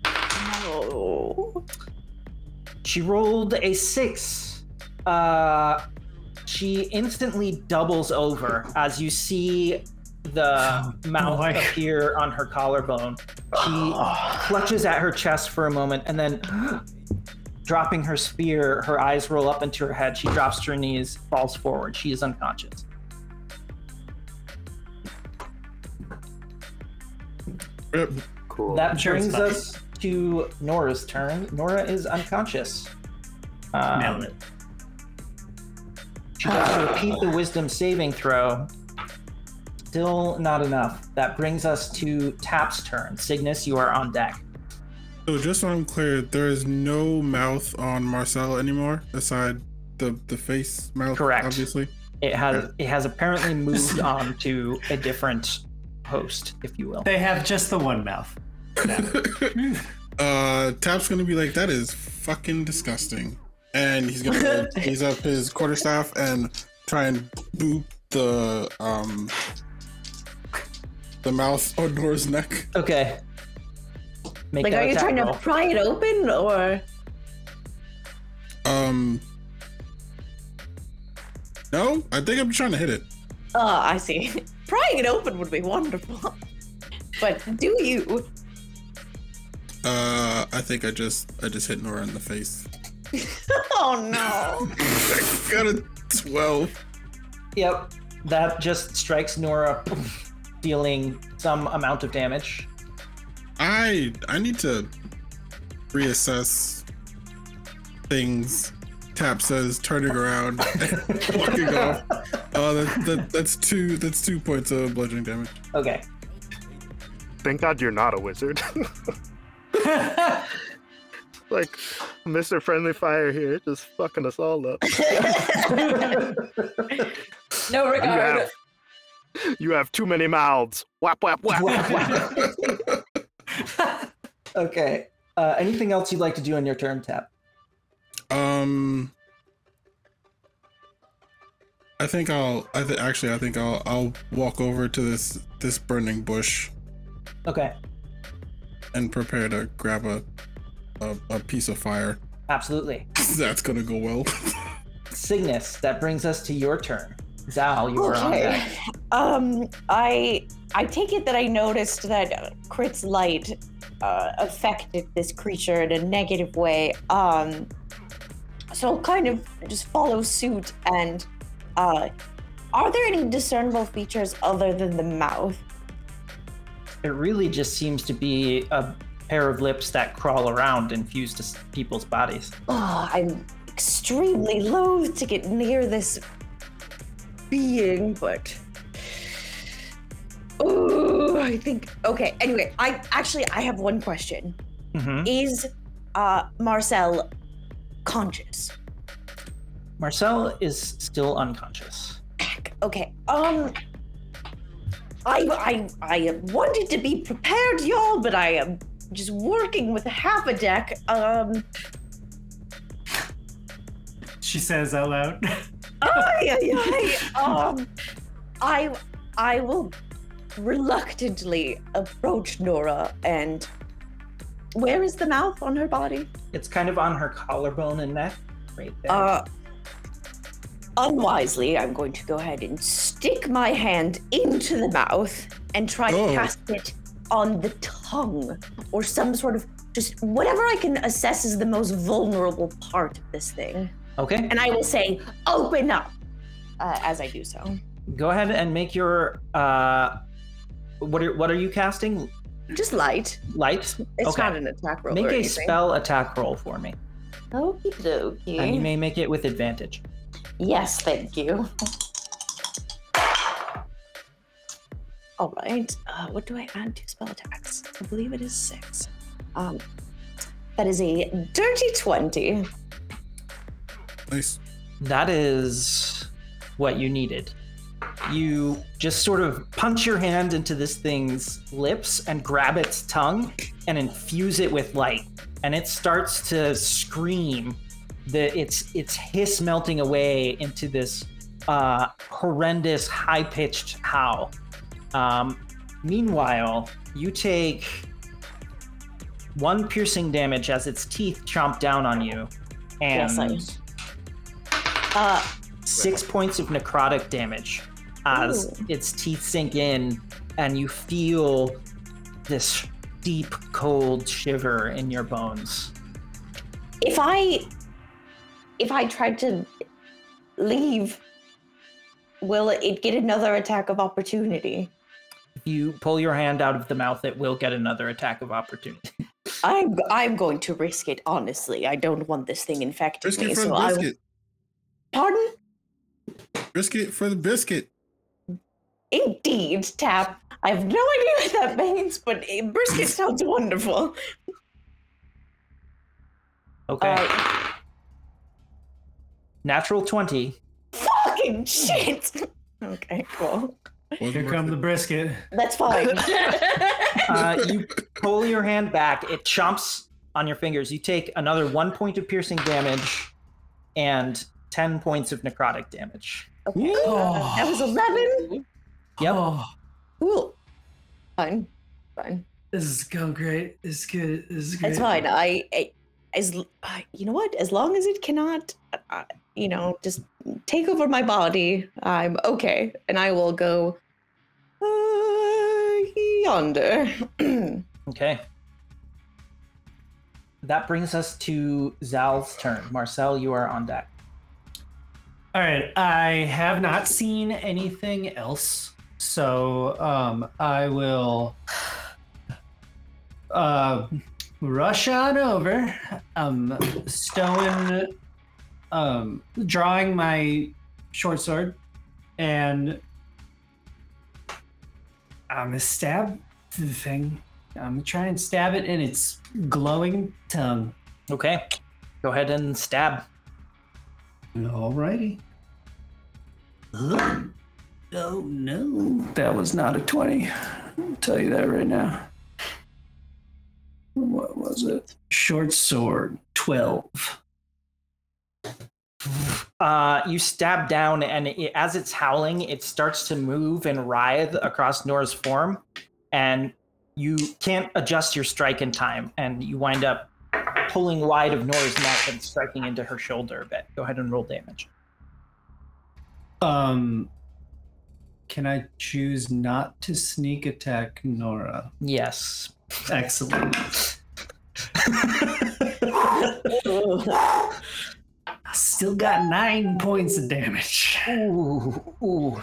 No. She rolled a six. Uh, she instantly doubles over as you see the mouth appear on her collarbone. She clutches at her chest for a moment and then, dropping her spear, her eyes roll up into her head. She drops to her knees, falls forward. She is unconscious. Cool. That brings fine. us to Nora's turn. Nora is unconscious. Um, Nailed it. She has to repeat the wisdom saving throw. Still not enough. That brings us to Tap's turn. Cygnus, you are on deck. So just so I'm clear, there is no mouth on Marcel anymore, aside the the face mouth. Correct. Obviously. It has it has apparently moved on to a different host, if you will. They have just the one mouth. uh, Tap's gonna be like, "That is fucking disgusting," and he's gonna raise up his quarterstaff and try and boop the um the mouth on Nora's neck. Okay. Make Like, are you attack trying to pry it open or? Um, no, I think I'm trying to hit it. Oh, I see. Prying it open would be wonderful. But do you? Uh, I think I just I just hit Nora in the face. Oh no. I got a twelve. Yep. That just strikes Nora, dealing some amount of damage. I I need to reassess things. Tap says, turning around, walking off. Uh, that, that, that's two. That's two points of bludgeoning damage. Okay. Thank God you're not a wizard. like Mr. Friendly Fire here, just fucking us all up. No You regard. have, you have too many mouths. Whap whap whap. okay. Uh, anything else you'd like to do on your turn, Tap? Um, I think I'll. I th- actually, I think I'll. I'll walk over to this this burning bush Okay. and prepare to grab a a, a piece of fire. Absolutely. That's gonna go well. Cygnus, that brings us to your turn. Zal, you are on Okay. deck. Um, I I take it that I noticed that Crit's light uh, affected this creature in a negative way. Um, so I'll kind of just follow suit. And uh, are there any discernible features other than the mouth? It really just seems to be a pair of lips that crawl around and fuse to people's bodies. Oh, I'm extremely loath to get near this being, but. Oh, I think. Okay, anyway, I actually I have one question. hmm Is uh Marcel conscious? Marcel is still unconscious. Heck, Okay. Um I I I wanted to be prepared, y'all, but I am just working with half a deck. Um She says out loud. ay, ay, ay, um I I will reluctantly approach Nora and where is the mouth on her body? It's kind of on her collarbone and neck, right there. Uh, unwisely, I'm going to go ahead and stick my hand into the mouth and try Oh. to cast it on the tongue or some sort of just whatever I can assess is the most vulnerable part of this thing. okay. And I will say, open up. uh, as I do so. Go ahead and make your uh, what are what are you casting? Just light. Light. It's Okay. not an attack roll. Make or a anything. spell attack roll for me, Okie dokie. and you may make it with advantage. Yes, thank you. All right. Uh, what do I add to spell attacks? I believe it is six. Um, that is a dirty twenty. Nice. That is what you needed. You just sort of punch your hand into this thing's lips and grab its tongue and infuse it with light. And it starts to scream. The its its hiss melting away into this uh, horrendous high pitched howl. Um, meanwhile, you take one piercing damage as its teeth chomp down on you, and Yes, Uh, six points of necrotic damage as Ooh. its teeth sink in and you feel this deep cold shiver in your bones if I if I tried to leave, will it get another attack of opportunity? if you pull your hand out of the mouth it will get another attack of opportunity I'm I'm going to risk it. Honestly, I don't want this thing infecting Biscuit me. for So the I biscuit. pardon. Biscuit for the biscuit. Indeed, Tap. I have no idea what that means, but brisket sounds wonderful. okay Uh, natural 20 fucking shit. Okay, cool. Wasn't Here worth come it. the brisket. That's fine. uh, you pull your hand back it chomps on your fingers you take another one point of piercing damage and 10 points of necrotic damage Okay. uh, that was eleven. Yep. Oh, Cool. Fine. Fine. this is going great. This is good. This is good. It's fine. I, I as l- uh, you know what, as long as it cannot, uh, you know, just take over my body, I'm okay, and I will go uh, yonder. Okay. That brings us to Zal's turn. Marcel, you are on deck. All right. I have not seen anything else, so um, I will uh, rush on over. Um, stowing, um, drawing my short sword, and I'm gonna stab the thing. I'm gonna try and stab it in its glowing tongue. Okay. Go ahead and stab. Alrighty. Oh no. That was not a 20. I'll tell you that right now. What was it? Short sword, 12. Uh, you stab down, and it, as it's howling, it starts to move and writhe across Nora's form, and you can't adjust your strike in time, and you wind up pulling wide of Nora's neck and striking into her shoulder a bit. Go ahead and roll damage. Um can I choose not to sneak attack Nora? Yes. Excellent. I still got nine points of damage. Ooh, ooh.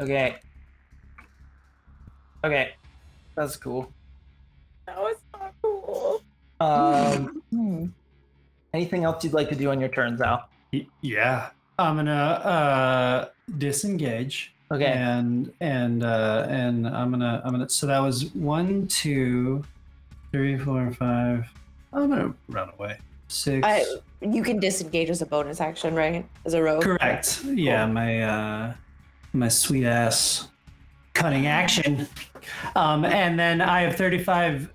Okay. Okay. That's cool. That was not cool. Um, anything else you'd like to do on your turn, Zal? Y- Yeah. I'm gonna uh disengage. Okay. and and uh and i'm gonna i'm gonna so that was one two three four five i'm gonna run away six I, you can disengage as a bonus action, right? As a rogue. correct yeah my uh my sweet ass cunning action um and then i have 35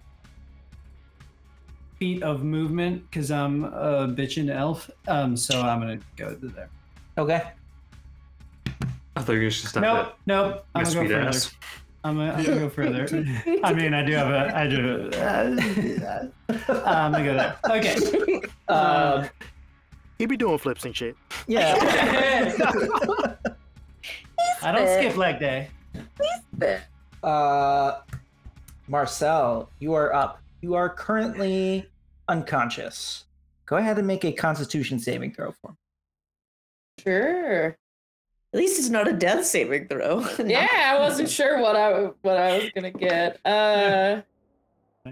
feet of movement because i'm a bitchin' elf um so i'm gonna go to there Okay. I thought you were just stop nope nope i'm gonna go further ass. I'm gonna, I'm gonna go further. I mean, I do have a, I do. Uh, I'm gonna go there. Okay. Um, He be doing flips and shit. yeah. I don't skip leg day. Uh, Marcel, you are up. You are currently unconscious. go ahead and make a Constitution saving throw for me. Sure. At least it's not a death saving throw. Yeah, I wasn't sure what I what I was gonna get. Uh,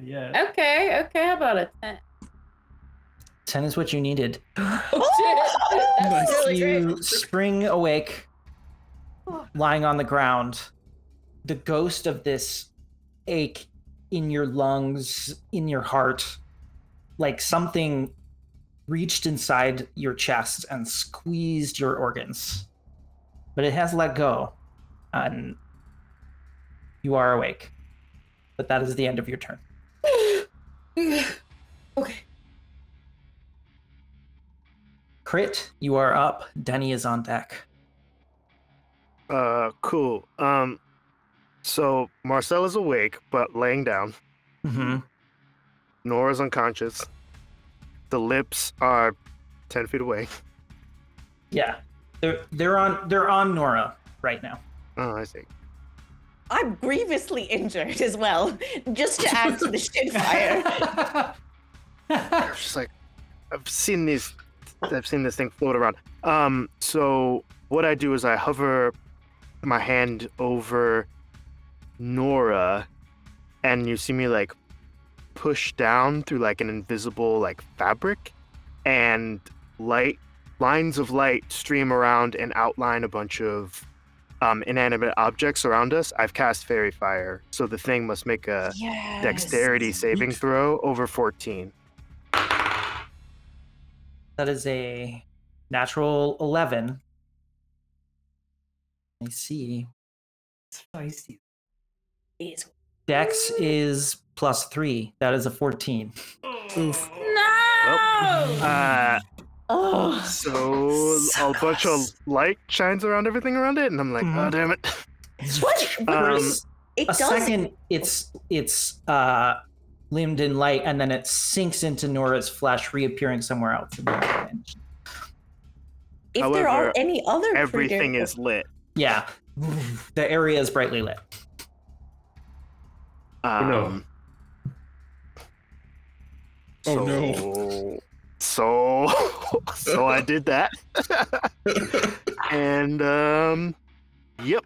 Yeah. okay, okay. How about a ten? Ten is what you needed. Oh, shit. That's Nice. really great. you spring awake, lying on the ground. The ghost of this ache in your lungs, in your heart, like something reached inside your chest and squeezed your organs. But it has let go, and you are awake. But that is the end of your turn. okay. Crit, you are up. Denny is on deck. Uh, cool. Um, so Marcel is awake but laying down. Mm-hmm. Nora's unconscious. The lips are ten feet away. Yeah, they're they're on they're on Nora right now. Oh, I see. I'm grievously injured as well, just to add to the shit fire. I'm just like I've seen these I've seen this thing float around. Um so what I do is I hover my hand over Nora and you see me like push down through like an invisible like fabric and light lines of light stream around and outline a bunch of um, inanimate objects around us. I've cast fairy fire, so the thing must make a yes. dexterity saving throw over 14. That is a natural eleven. I see. Spicy. Is- Dex is plus three. That is a fourteen. Oof. No. Uh, Oh, so So a bunch of light shines around everything around it, and I'm like, oh Mhm. damn it! what? Um, it a does. second, it's it's uh limbed in light, and then it sinks into Nora's flesh, reappearing somewhere else. In the dimension. if there are any other Everything creature- is lit. Yeah, the area is brightly lit. Um, no. Oh, no! no. So, so I did that, and um, yep,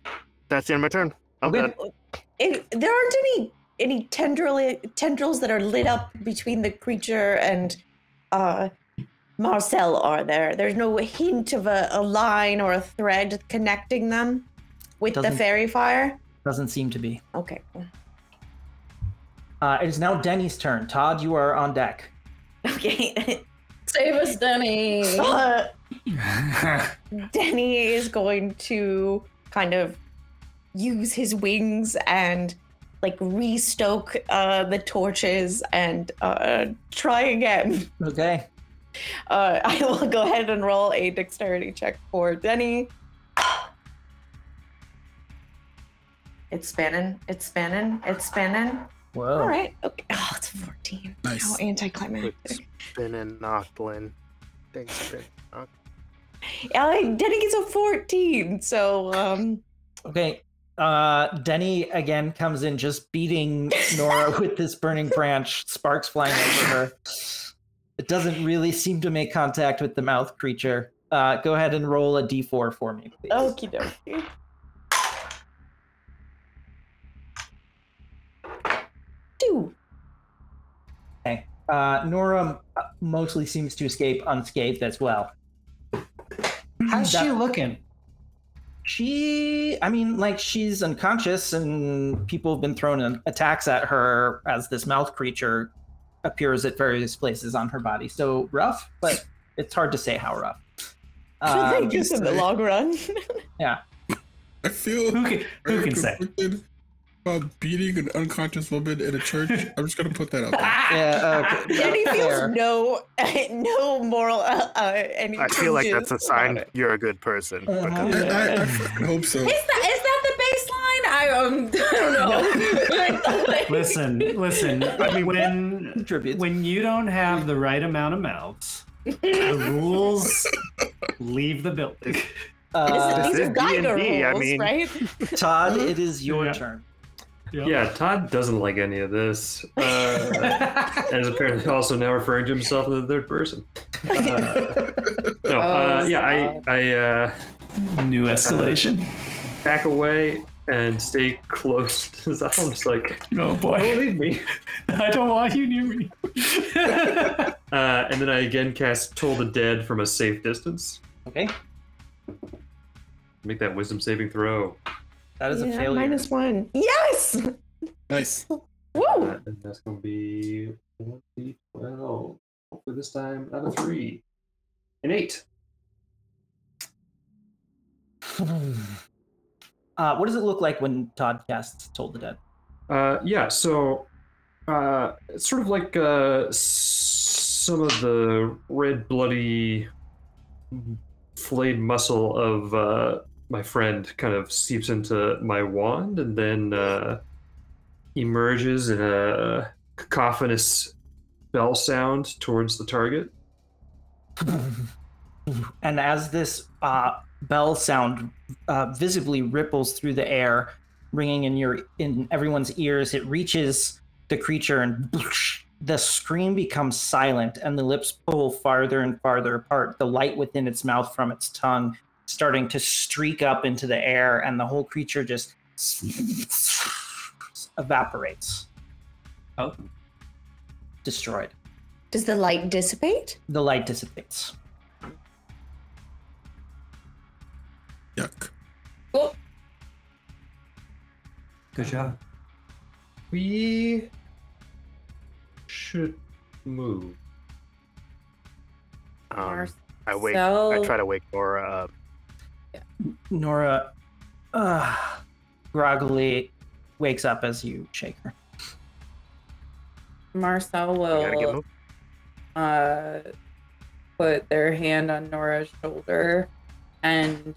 that's the end of my turn. I'm Okay. done. if there aren't any any tendril tendrils that are lit up between the creature and uh Marcel are there. There's no hint of a, a line or a thread connecting them with the Doesn't- fairy fire. Doesn't seem to be. Okay. Uh, it is now Denny's turn. Todd, you are on deck. Okay. Save us, Denny. uh, Denny is going to kind of use his wings and like restoke uh, the torches and uh, try again. Okay. Uh, I will go ahead and roll a dexterity check for Denny. It's spinning. It's spinning. It's spinning. Whoa. All right. Okay. Oh, it's a 14. Nice. How anticlimactic. It's spinning, Nochlin. Thanks, spin. Uh, Denny gets a 14. So, um, Okay. Uh, Denny again comes in, just beating Nora with this burning branch, sparks flying over her. It doesn't really seem to make contact with the mouth creature. Uh, go ahead and roll a d4 for me, please. okie dokie. Two. Okay. Uh, Nora uh, mostly seems to escape unscathed as well. How's That- she looking? She, I mean, like she's unconscious, and people have been throwing attacks at her as this mouth creature appears at various places on her body. So rough, but it's hard to say how rough. I Um, think just in the long run. Yeah. I feel Who can, who can say? Conflicted about beating an unconscious woman in a church. I'm just gonna put that out there. yeah, okay, Denny feels fair. no no moral uh, uh, any I feel like that's a sign you're a good person. Uh-huh. because- I, I, I hope so. Is that is that the baseline? I um I don't know. Listen, listen. When Contributes. when you don't have the right amount of mouths, the rules leave the building. Uh, These This are is Geiger D&D, I mean- right? Todd, it is your Yeah. turn. Yeah, Todd doesn't like any of this, uh, and is apparently also now referring to himself in the third person. Uh, no, uh, Oh, yeah, I, I uh, New escalation. back away and stay close to Zal. I'm just like, Oh don't boy. leave me. I don't want you near me. Uh, and then I again cast Toll the Dead from a safe distance. Okay, Make that wisdom saving throw. That is a Yeah, failure. Minus one. Yes. Nice. Woo. Uh, and that's going to be 1d12. Hopefully this time not a 3. An 8. Uh, what does it look like when Todd casts Toll the Dead? Uh, yeah, so uh, it's sort of like uh, some of the red, bloody, flayed muscle of uh, my friend kind of seeps into my wand and then uh, emerges in a cacophonous bell sound towards the target. and as this uh, bell sound uh, visibly ripples through the air, ringing in your in everyone's ears, it reaches the creature, and the scream becomes silent, and the lips pull farther and farther apart. The light within its mouth from its tongue starting to streak up into the air, and the whole creature just evaporates. Oh. Destroyed. Does the light dissipate? The light dissipates. Yuck. Oh, Good job. We should move. Um, I wake. I try to wake Nora up. Nora uh, groggily wakes up as you shake her. Marcel We gotta get will uh, put their hand on Nora's shoulder, and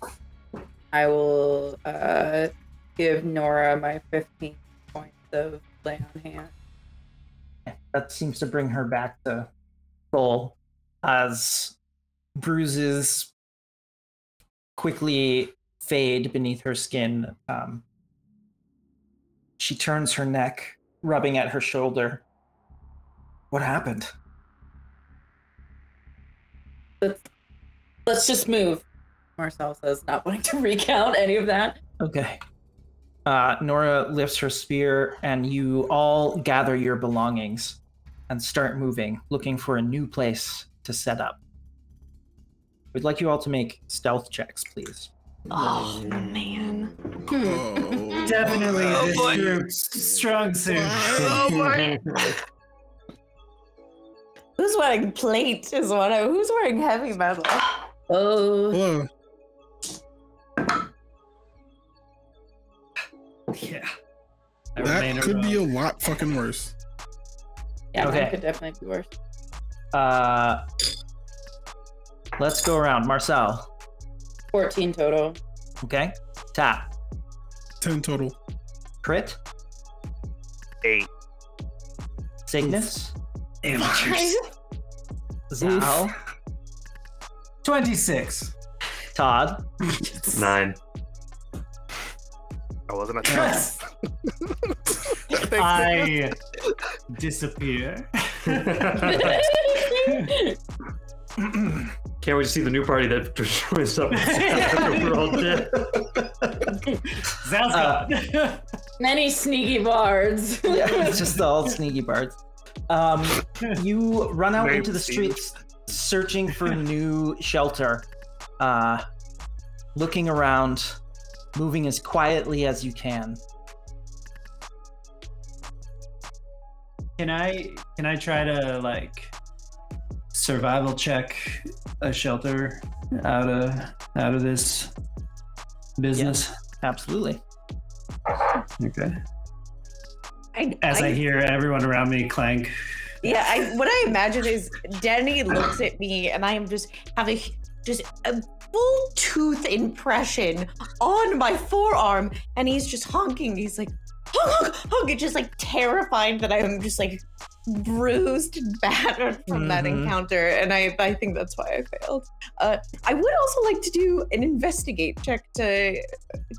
I will uh, give Nora my 15 points of lay on hand. That seems to bring her back to full as bruises quickly fade beneath her skin. Um, she turns her neck, rubbing at her shoulder. What happened? Let's, let's just move. Marcel says, not wanting to recount any of that. Okay. Uh, Nora lifts her spear, and you all gather your belongings and start moving, looking for a new place to set up. We'd like you all to make stealth checks, please. Oh man. Oh. Definitely Oh, this boy. group's strong suit. Oh, boy. Who's wearing plate is what I who's wearing heavy metal? Oh, Hello. Yeah. That could be a lot fucking worse. yeah, Okay. that could definitely be worse. Uh, let's go around. Marcel, 14 total. okay? Tap. 10 total. Crit. Eight. Cygnus. Amateurs. Zal. 26. Todd. Nine. I wasn't a Yes. Thanks. I disappear. Can't wait to see the new party that destroys up. We're all dead. Zal's Uh. Many sneaky bards. yeah, it's just all sneaky bards. Um, you run out Name into the streets searching for new shelter, uh, looking around, moving as quietly as you can. Can I can I try to like survival check a shelter out of out of this business? Absolutely. Okay. I, As I, hear everyone around me clank. Yeah, I, what I imagine is Danny looks at me and I am just having just a full tooth impression on my forearm and he's just honking. He's like, hug, hug, hug, just like terrified that I'm just like bruised and battered from that Mhm. encounter, and I I think that's why I failed. Uh, I would also like to do an investigate check to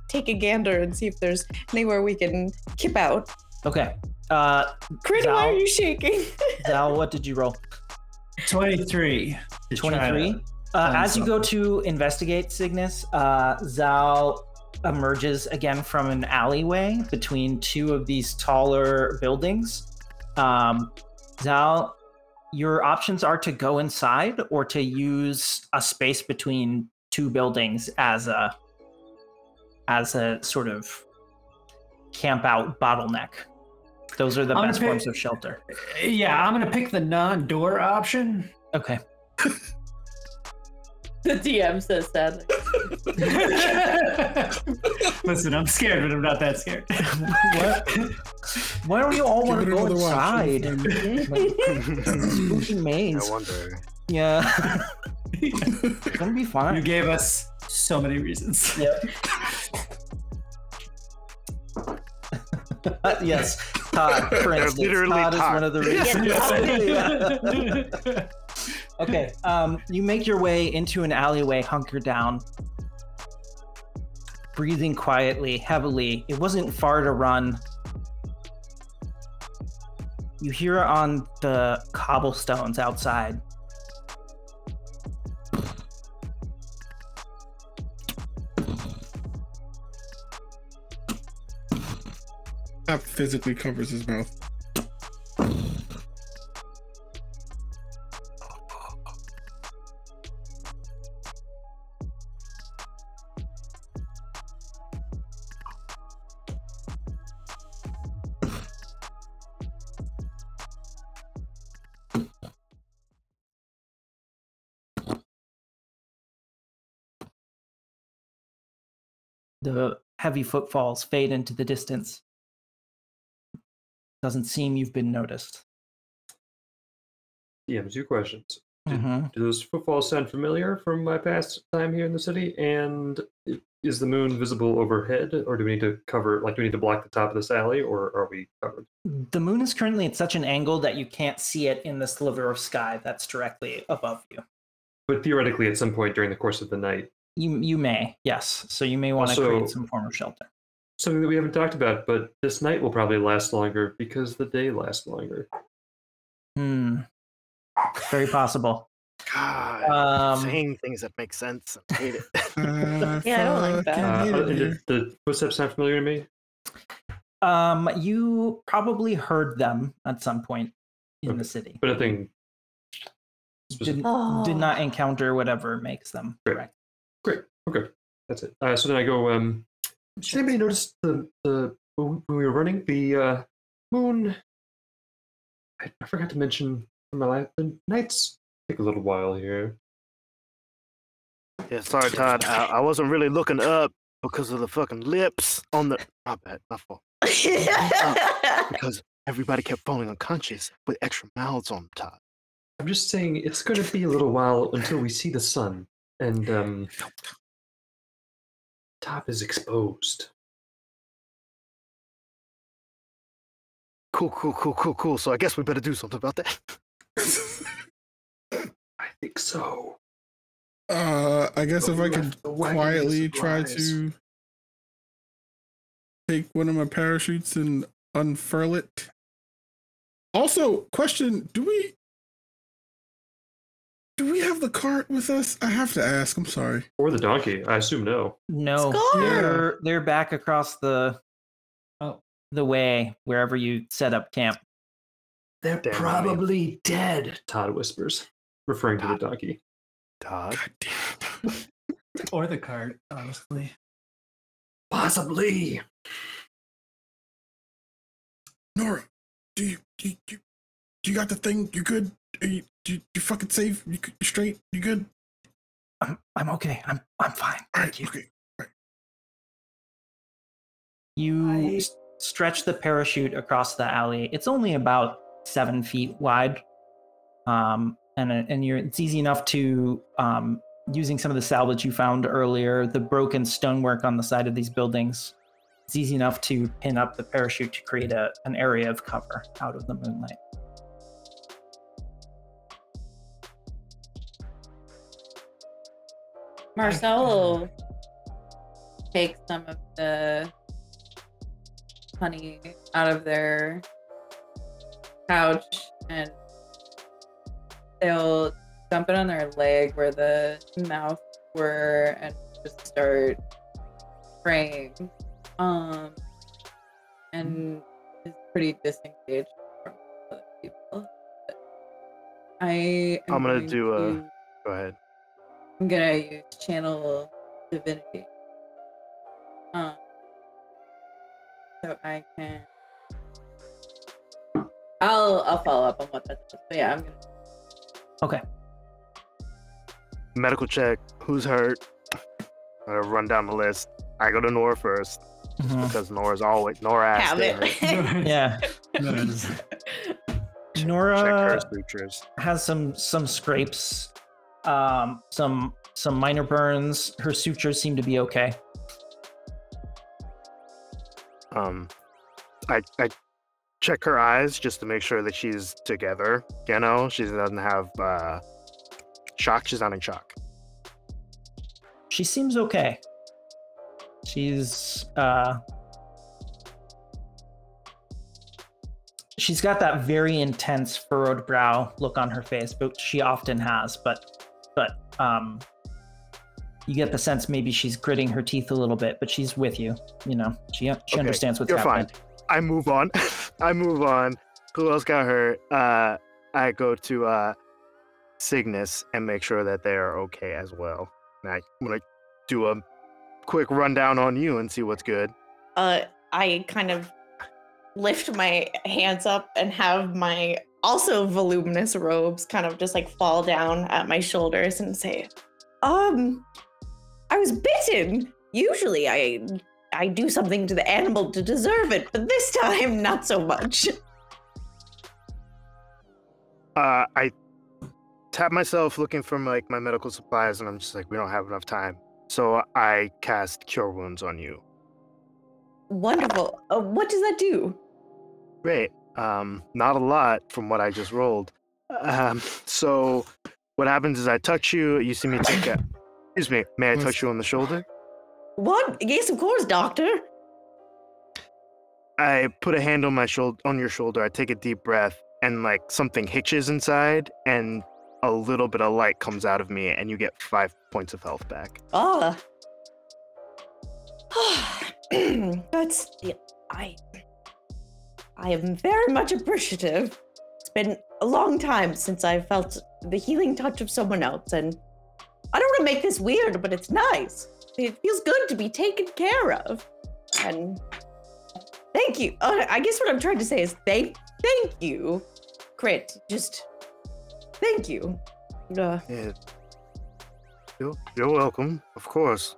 take a gander and see if there's anywhere we can kip out. Okay. Uh, Crit, why are you shaking? Zal, what did you roll? 23. to try to 23. Uh, as you go to investigate Cygnus, uh, Zal emerges again from an alleyway between two of these taller buildings. Um, Zal, your options are to go inside or to use a space between two buildings as a as a sort of camp out bottleneck. Those are the I'm best pick- forms of shelter. Yeah, I'm gonna pick the non-door option. Okay. The DM says sadly. Listen, I'm scared, but I'm not that scared. what? Why don't you all want to go another watch. inside? Spooky I maze. wonder. Yeah. it's Gonna be fine. You gave us so many reasons. Yep. yes, Todd, for instance. literally Todd is one of the reasons. Yeah. Okay, um, you make your way into an alleyway, hunker down, breathing quietly, heavily. It wasn't far to run. You hear on the cobblestones outside. That physically covers his mouth. The heavy footfalls fade into the distance. Doesn't seem you've been noticed. DM, two questions. Mhm. Do those footfalls sound familiar from my past time here in the city? And is the moon visible overhead, or do we need to cover, like, do we need to block the top of this alley, or are we covered? The moon is currently at such an angle that you can't see it in the sliver of sky that's directly above you. But theoretically, at some point during the course of the night, You you may, yes. So you may want to create some form of shelter. something that we haven't talked about, but this night will probably last longer because the day lasts longer. Hmm. Very possible. God, Um, saying things that make sense. I hate it. Uh, Yeah, I don't like that. fucking Uh, hate it and here. the, the footsteps sound familiar to me. Um, you probably heard them at some point in Okay. the city. But I think Did, Oh. did not encounter whatever makes them Great. correct. Great. Okay. That's it. Uh, so then I go. Um, did anybody notice the the when we were running the uh, moon? I, I forgot to mention in my life the nights take a little while here. Yeah, sorry, Todd. I, I wasn't really looking up because of the fucking lips on the. My bad. My fault. Because everybody kept falling unconscious with extra mouths on top. I'm just saying it's going to be a little while until we see the sun, and um, top is exposed. Cool, cool, cool, cool, cool. So I guess we better do something about that. I think so. Uh, I guess But if I could left the wagon quietly try to take one of my parachutes and unfurl it. Also, question: Do we do we have the cart with us? I have to ask. I'm sorry. Or the donkey. I assume no. No, Scar! they're they're back across the Oh. the way wherever you set up camp. They're Damn, I mean- probably dead. Todd whispers, referring to the donkey. Todd. God damn. or the cart, honestly. Possibly. Nora, do you do you, you, you got the thing? You good? Are you you, you fucking safe? You, good- you straight? You good? I'm I'm okay. I'm I'm fine. All Thank right. you. Okay. You I- s- stretch the parachute across the alley. It's only about seven feet wide, um, and uh, and you're it's easy enough to um, using some of the salvage you found earlier, the broken stonework on the side of these buildings. it's easy enough to pin up the parachute to create a, an area of cover out of the moonlight. Marcel will take some of the honey out of their pouch and they'll dump it on their leg where the mouth were and just start praying. Um and is pretty disengaged from other people. But I I'm gonna do a- Go ahead. I'm gonna use channel divinity. Um, so I can. I'll I'll follow up on what that does. But yeah, I'm gonna. Okay. Medical check. Who's hurt? I'm gonna run down the list. I go to Nora first Mhm. because Nora's always Nora has Have it. Yeah, Nice. Check her Nora sutures. has some some scrapes, um, some some minor burns. Her sutures seem to be okay. Um, I I check her eyes just to make sure that she's together. You know, she doesn't have uh shock. She's not in shock. She seems okay. She's uh She's got that very intense furrowed brow look on her face, but she often has, but but um you get the sense maybe she's gritting her teeth a little bit, but she's with you, you know. She she Okay, understands what's you're happening. I move on. I move on. Who else got hurt? Uh, I go to uh, Cygnus and make sure that they are okay as well. And I, I'm gonna do a quick rundown on you and see what's good. uh, I kind of lift my hands up and have my also voluminous robes kind of just like fall down at my shoulders and say, "Um, I was bitten. Usually, I I do something to the animal to deserve it, but this time, not so much." Uh, I tap myself looking for like my medical supplies, and I'm just like, we don't have enough time. So I cast Cure Wounds on you. Wonderful. Uh, what does that do? Great. Um, not a lot from what I just rolled. Um, so what happens is I touch you. You see me take a. Excuse me. May I touch you on the shoulder? What? Yes, of course, Doctor. I put a hand on my shoulder, on your shoulder. I take a deep breath, and like something hitches inside, and a little bit of light comes out of me, and you get five points of health back. Ah. That's yeah, I I am very much appreciative. It's been a long time since I felt the healing touch of someone else, and I don't want to make this weird, but it's nice. It feels good to be taken care of. And thank you. Uh, I guess what I'm trying to say is thank thank you. Crit. Just thank you. Uh, Yeah. You're, you're welcome, of course.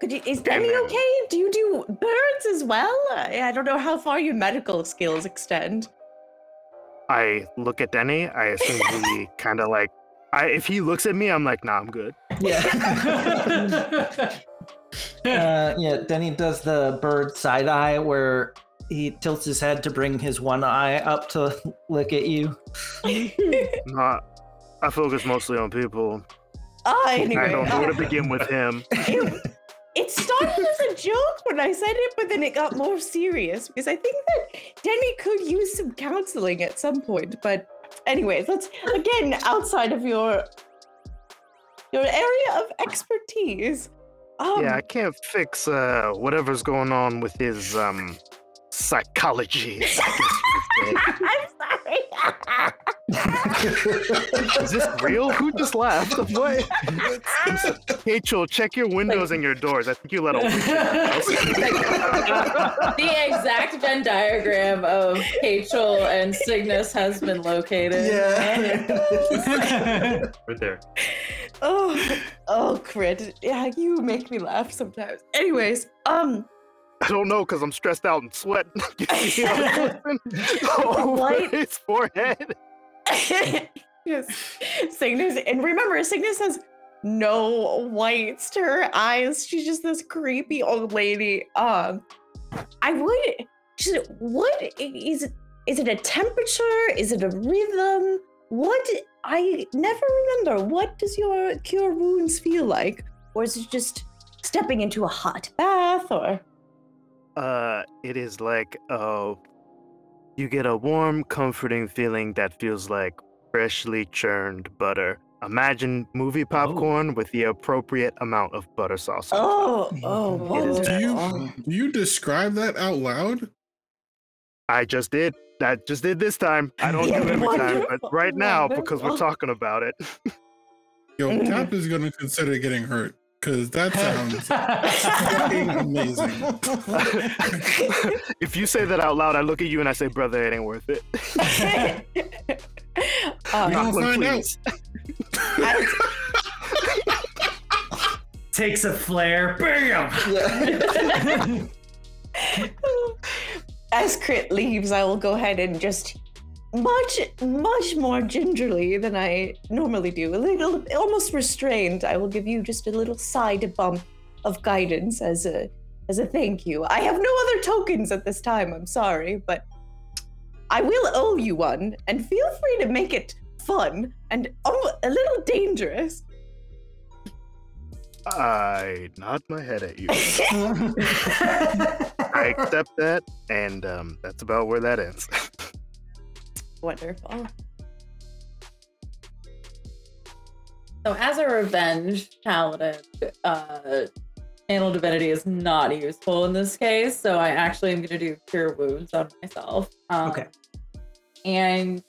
Could you, is Demi ma'am. okay? Do you do birds as well? I, I don't know how far your medical skills extend. I look at Denny. I assume he kind of like. I, if he looks at me, I'm like, nah, I'm good. Yeah. uh, yeah, Denny does the bird side eye where he tilts his head to bring his one eye up to look at you. Not. I focus mostly on people. Ah, I don't know where to begin with him. It, started as a joke when I said it, but then it got more serious because I think that Denny could use some counseling at some point. But, anyways, let's again outside of your your area of expertise. Um, yeah, I can't fix uh, whatever's going on with his um, psychology. I'm sorry. guess you could say. Is this real? Who just laughed? What? Rachel, check your windows and your doors. I think you let a witch in the exact Venn diagram of Rachel and Cygnus has been located. Yeah. Right there. oh, oh, crit. Yeah, you make me laugh sometimes. Anyways, um, I don't know because I'm stressed out and sweating. You see him over his forehead. yes, Cygnus, and remember, Cygnus has no whites to her eyes. She's just this creepy old lady. Um, I would just what is it? Is it a temperature? Is it a rhythm? What I never remember. What does your cure wounds feel like, or is it just stepping into a hot bath? Or Uh, it is like uh, you get a warm, comforting feeling that feels like freshly churned butter. Imagine movie popcorn with the appropriate amount of butter sauce. oh, oh, It is Do wonderful. you do you describe that out loud? I just did. I just did this time. I don't Yeah, do it every time, but right now because we're talking about it. Yo. Tap is gonna consider getting hurt because that sounds amazing. if you say that out loud, I look at you and I say, "Brother, it ain't worth it." Um, We gonna find out. please. Takes a flare. Bam! As Crit leaves, I will go ahead and just much, much more gingerly than I normally do, a little almost restrained. I will give you just a little side bump of guidance as a as a thank you. I have no other tokens at this time. I'm sorry, but I will owe you one, and feel free to make it fun and a little dangerous. I nod my head at you. I accept that, and um, that's about where that ends. Wonderful. So, as a revenge paladin, uh, channel divinity is not useful in this case. So, I actually am going to do cure wounds on myself. Um, Okay. And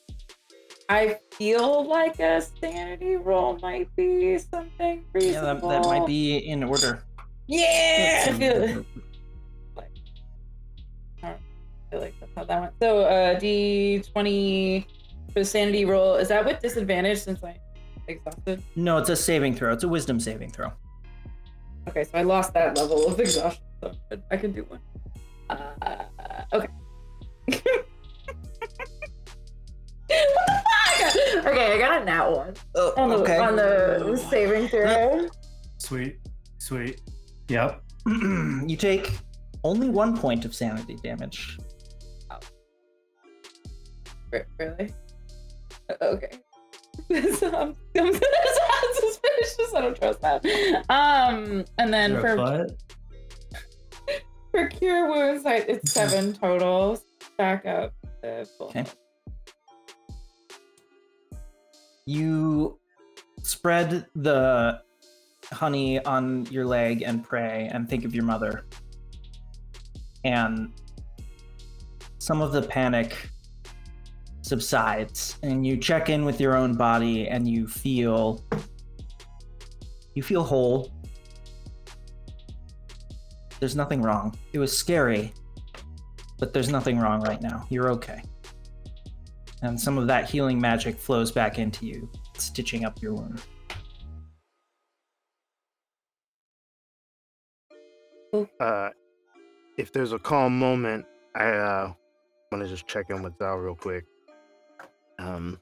I feel like a sanity roll might be something Yeah, reasonable. that, that might be in order. Yeah. Feel like that's how that went. So, uh, D20 for the sanity roll. Is that with disadvantage since I'm exhausted? No, it's a saving throw. It's a wisdom saving throw. Okay, so I lost that level of exhaustion. So I- I can do one. Uh, okay. what the fuck? Okay, I got a nat one on the okay. on the saving throw. Sweet, sweet. Yep. you take only one point of sanity damage. Re- Really? Okay. This, um, this sounds suspicious. I don't trust that. Um, and then for butt. for cure wounds, I, it's seven total. Back up. The full. Okay. You spread the honey on your leg and pray and think of your mother. And some of the panic subsides and you check in with your own body and you feel you feel whole. There's nothing wrong. It was scary, but there's nothing wrong right now. You're okay and some of that healing magic flows back into you, stitching up your wound. Uh, if there's a calm moment, I uh, want to just check in with Zal real quick. Um,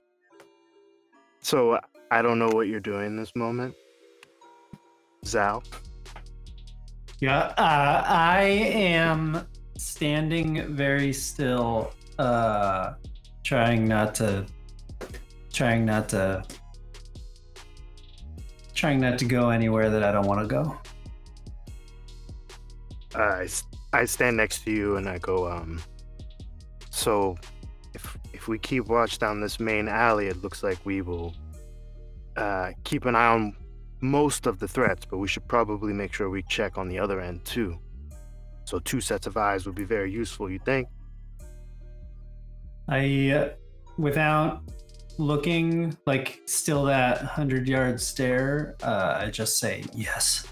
so I don't know what you're doing this moment, Zal. Yeah, uh, I am standing very still, uh, trying not to, trying not to, trying not to go anywhere that I don't want to go. I I stand next to you and I go, um, so if we keep watch down this main alley, it looks like we will uh, keep an eye on most of the threats, but we should probably make sure we check on the other end too. So two sets of eyes would be very useful, you think? I, uh, without looking like still that hundred yard stare, uh, I just say yes.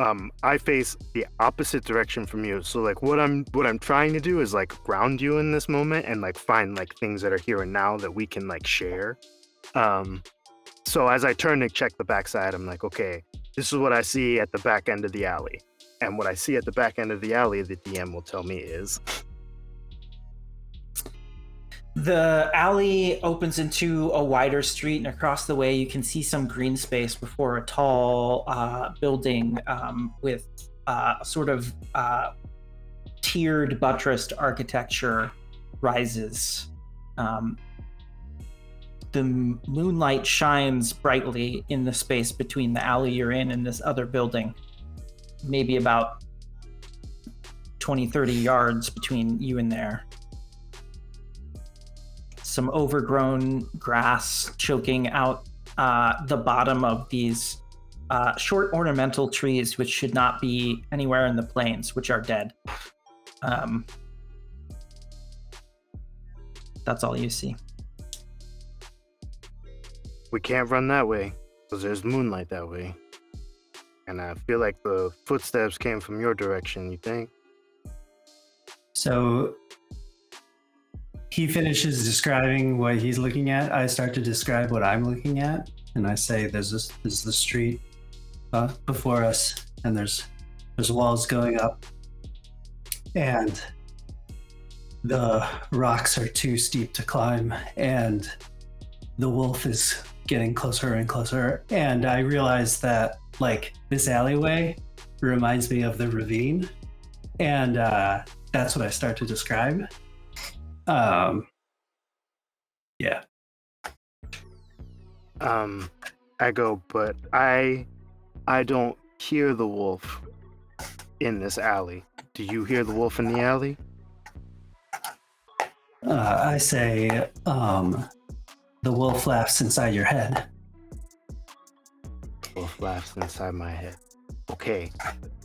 Um i face the opposite direction from you. So like what i'm what i'm trying to do is like ground you in this moment and like find like things that are here and now that we can like share. Um so as i turn to check the backside i'm like okay this is what i see at the back end of the alley. And what i see at the back end of the alley the dm will tell me is The alley opens into a wider street, and across the way, you can see some green space before a tall uh, building um, with uh, sort of uh, tiered, buttressed architecture rises. Um, the moonlight shines brightly in the space between the alley you're in and this other building, maybe about 20, 30 yards between you and there some overgrown grass choking out uh, the bottom of these uh, short ornamental trees, which should not be anywhere in the plains, which are dead. Um, that's all you see. We can't run that way because there's moonlight that way. And I feel like the footsteps came from your direction, you think? So he finishes describing what he's looking at. I start to describe what I'm looking at, and I say, "There's this, this is the street uh, before us, and there's there's walls going up, and the rocks are too steep to climb, and the wolf is getting closer and closer. And I realize that like this alleyway reminds me of the ravine, and uh, that's what I start to describe. Um, yeah. Um, I go, but I, I don't hear the wolf in this alley. Do you hear the wolf in the alley? Uh, I say, um, the wolf laughs inside your head. Wolf laughs inside my head. Okay.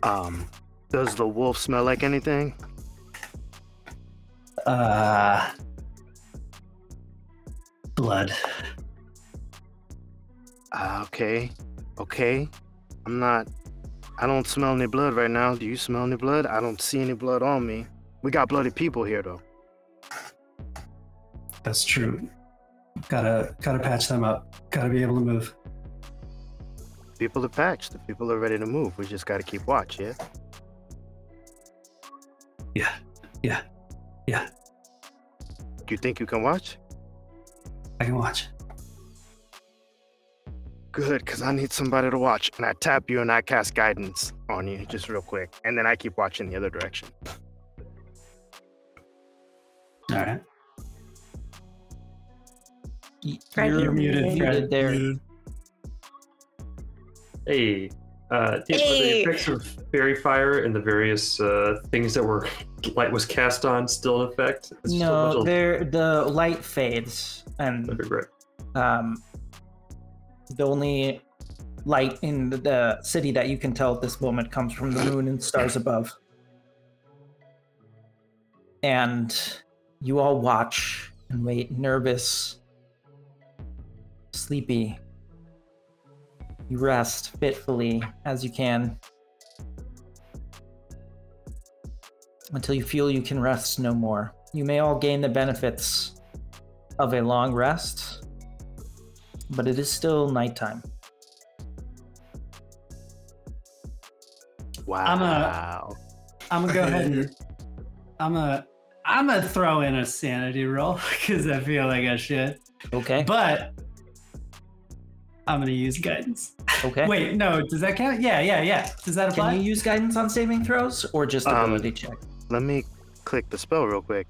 Um, does the wolf smell like anything? Uh, blood. Uh, okay. Okay. I'm not. I don't smell any blood right now. Do you smell any blood? I don't see any blood on me. We got bloody people here, though. That's true. Gotta gotta patch them up. Gotta be able to move. People are patched. The people are ready to move. We just got to keep watch, yeah? Yeah. Yeah. Yeah. Do you think you can watch? I can watch. Good, because I need somebody to watch. And I tap you and I cast guidance on you just real quick. And then I keep watching the other direction. All right. You're you're muted, muted. muted there. Hey, uh, did, were the effects of fairy fire and the various uh, things that were light was cast on still in effect? It's No, bunch there the light fades, and Okay, great. um, the only light in the, the city that you can tell at this moment comes from the moon and stars above. And you all watch and wait, nervous, sleepy. You rest fitfully as you can until you feel you can rest no more. You may all gain the benefits of a long rest, but it is still nighttime. Wow. I'm gonna go ahead and I'm gonna I'm gonna throw in a sanity roll because I feel like I should. Okay. But I'm gonna use guidance. Okay. Wait, no, does that count? Yeah, yeah, yeah. Does that apply? Can you use guidance on saving throws or just Um, ability check? Let me click the spell real quick.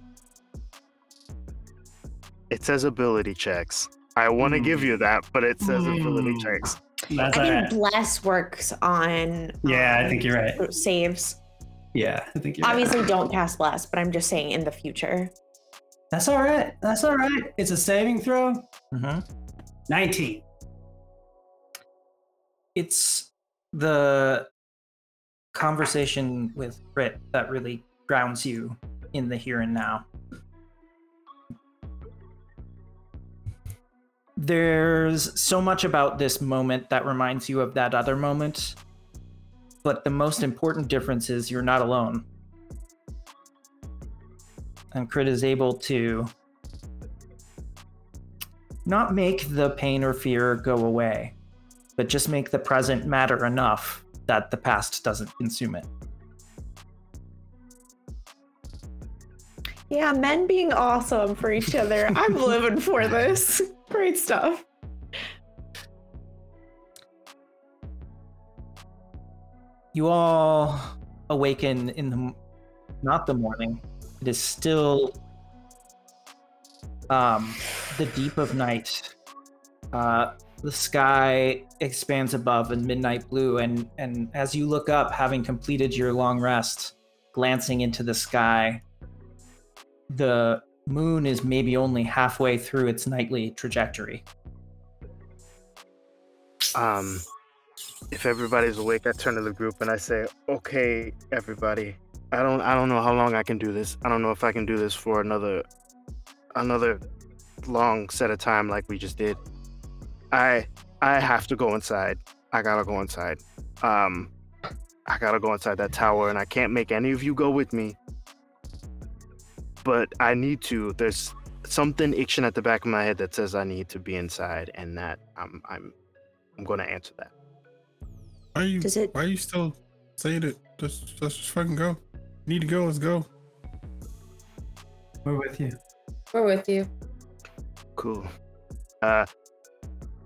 It says ability checks. I want to Hmm. give you that, but it says ability Hmm. checks. That's I all think right. bless works on Yeah, I um, think you're right. saves. Yeah, I think you're right. Obviously, don't cast bless, but I'm just saying in the future. That's all right. That's all right. It's a saving throw. hmm 19. It's the conversation with Crit that really grounds you in the here and now. There's so much about this moment that reminds you of that other moment, but the most important difference is you're not alone. And Crit is able to not make the pain or fear go away, but just make the present matter enough that the past doesn't consume it. Yeah, men being awesome for each other. I'm living for this. Great stuff. You all awaken in the not the morning. It is still um the deep of night. Uh the sky expands above in midnight blue and and as you look up having completed your long rest glancing into the sky the moon is maybe only halfway through its nightly trajectory Um, if everybody's awake, I turn to the group and I say, "Okay, everybody. I don't, I don't know how long I can do this. I don't know if I can do this for another, another long set of time like we just did. I, I have to go inside. I gotta go inside. Um, I gotta go inside that tower, and I can't make any of you go with me. But I need to. There's something itching at the back of my head that says I need to be inside, and that I'm, I'm, I'm gonna answer that." Why are you? Does it- Why are you still saying it? Just, let's just fucking go. Need to go. Let's go. We're with you. We're with you. Cool. Uh,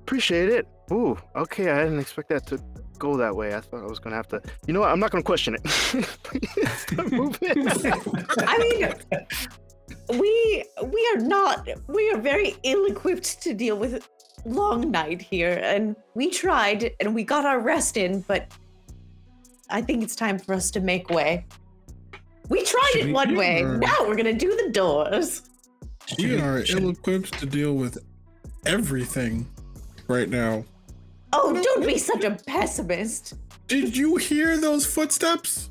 appreciate it. Ooh, okay. I didn't expect that to go that way. I thought I was gonna have to. You know what? I'm not gonna question it. Please start moving. I mean, we we are not. We are very ill-equipped to deal with long night here, and we tried and we got our rest in, but I think it's time for us to make way. We tried Should it we- one way. Sure. Now we're gonna do the doors. We are ill-equipped to deal with everything right now. Oh, don't be such a pessimist. Did you hear those footsteps?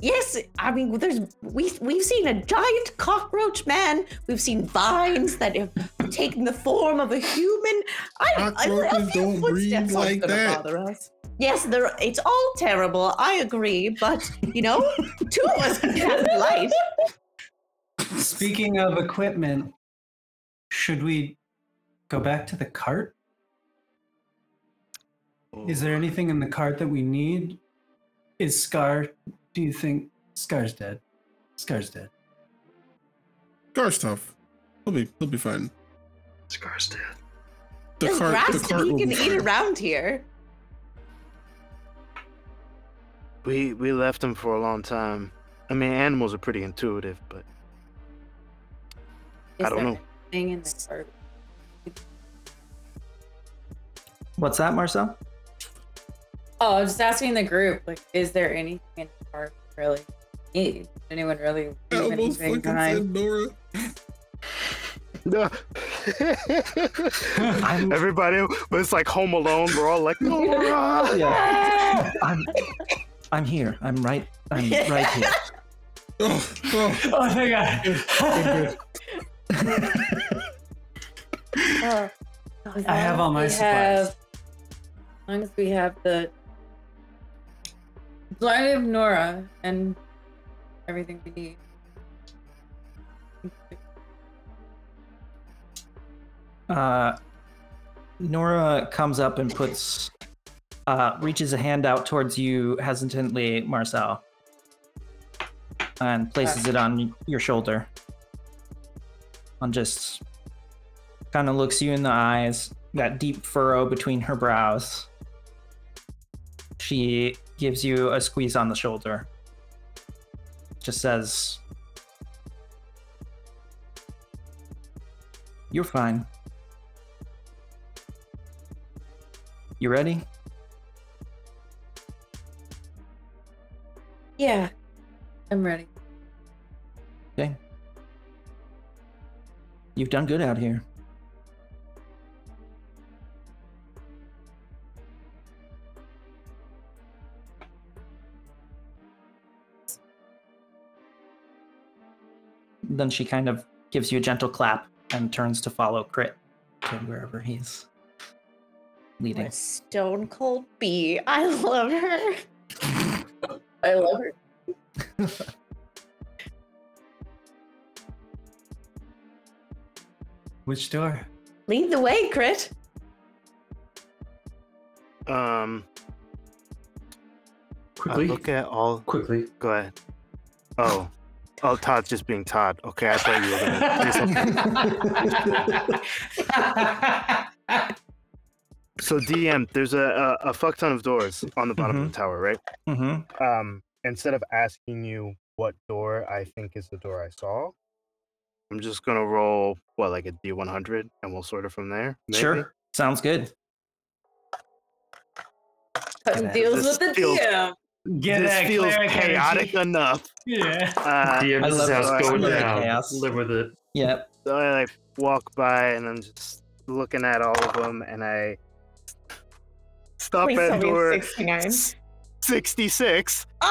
Yes, I mean there's we we've seen a giant cockroach man. We've seen vines that have taken the form of a human. I, I, a Cockroaches few don't breathe footsteps aren't like gonna that. bother us. Yes, there, it's all terrible. I agree, but you know, two of us can cast light. Speaking of equipment, should we go back to the cart? Is there anything in the cart that we need? Is Scar? Do you think Scar's dead? Scar's dead. Scar's tough. He'll be. He'll be fine. Scar's dead. The There's cart. grass The that cart he can eat around here. we we left him for a long time. I mean, animals are pretty intuitive, but Is I don't there know. anything in the cart? what's that marcel Oh, I was just asking the group, like, is there anything in the park really need? Anyone really leave I almost anything fucking behind? said Nora. no. I'm- Everybody was like Home Alone. We're all like, oh, Nora. yeah i'm i'm here i'm right i'm right here Oh, oh. Oh my god! Good, Oh, as I have long all my as we supplies. have- As long as we have the as I have Nora and everything we need. Uh, Nora comes up and puts, uh, reaches a hand out towards you hesitantly, Marcel, and places it on your shoulder. And just kind of looks you in the eyes, that deep furrow between her brows. She gives you a squeeze on the shoulder. Just says, You're fine. You ready? Yeah, I'm ready. Okay. You've done good out here. Then she kind of gives you a gentle clap and turns to follow Crit to wherever he's leading. Stone cold bee. I love her. I love her. Which door? Lead the way, Crit. Um, I Quickly, look at all. quickly. Go ahead. Oh, Oh, Todd's just being Todd. Okay, I thought you were gonna do something. So DM, there's a, a a fuck ton of doors on the bottom of the tower, right? Mm-hmm. Um, instead of asking you what door I think is the door I saw, I'm just gonna roll what like a D100, and we'll sort it from there. maybe? Sure. Sounds good. Cutting deals with the feels- DM. Get this that feels chaotic energy. enough. Yeah. Uh, DM I this love house that. going down. chaos. Live with it. Yep. so I like walk by, and I'm just looking at all of them, and I stop Please at tell door it's 69. 66. Oh!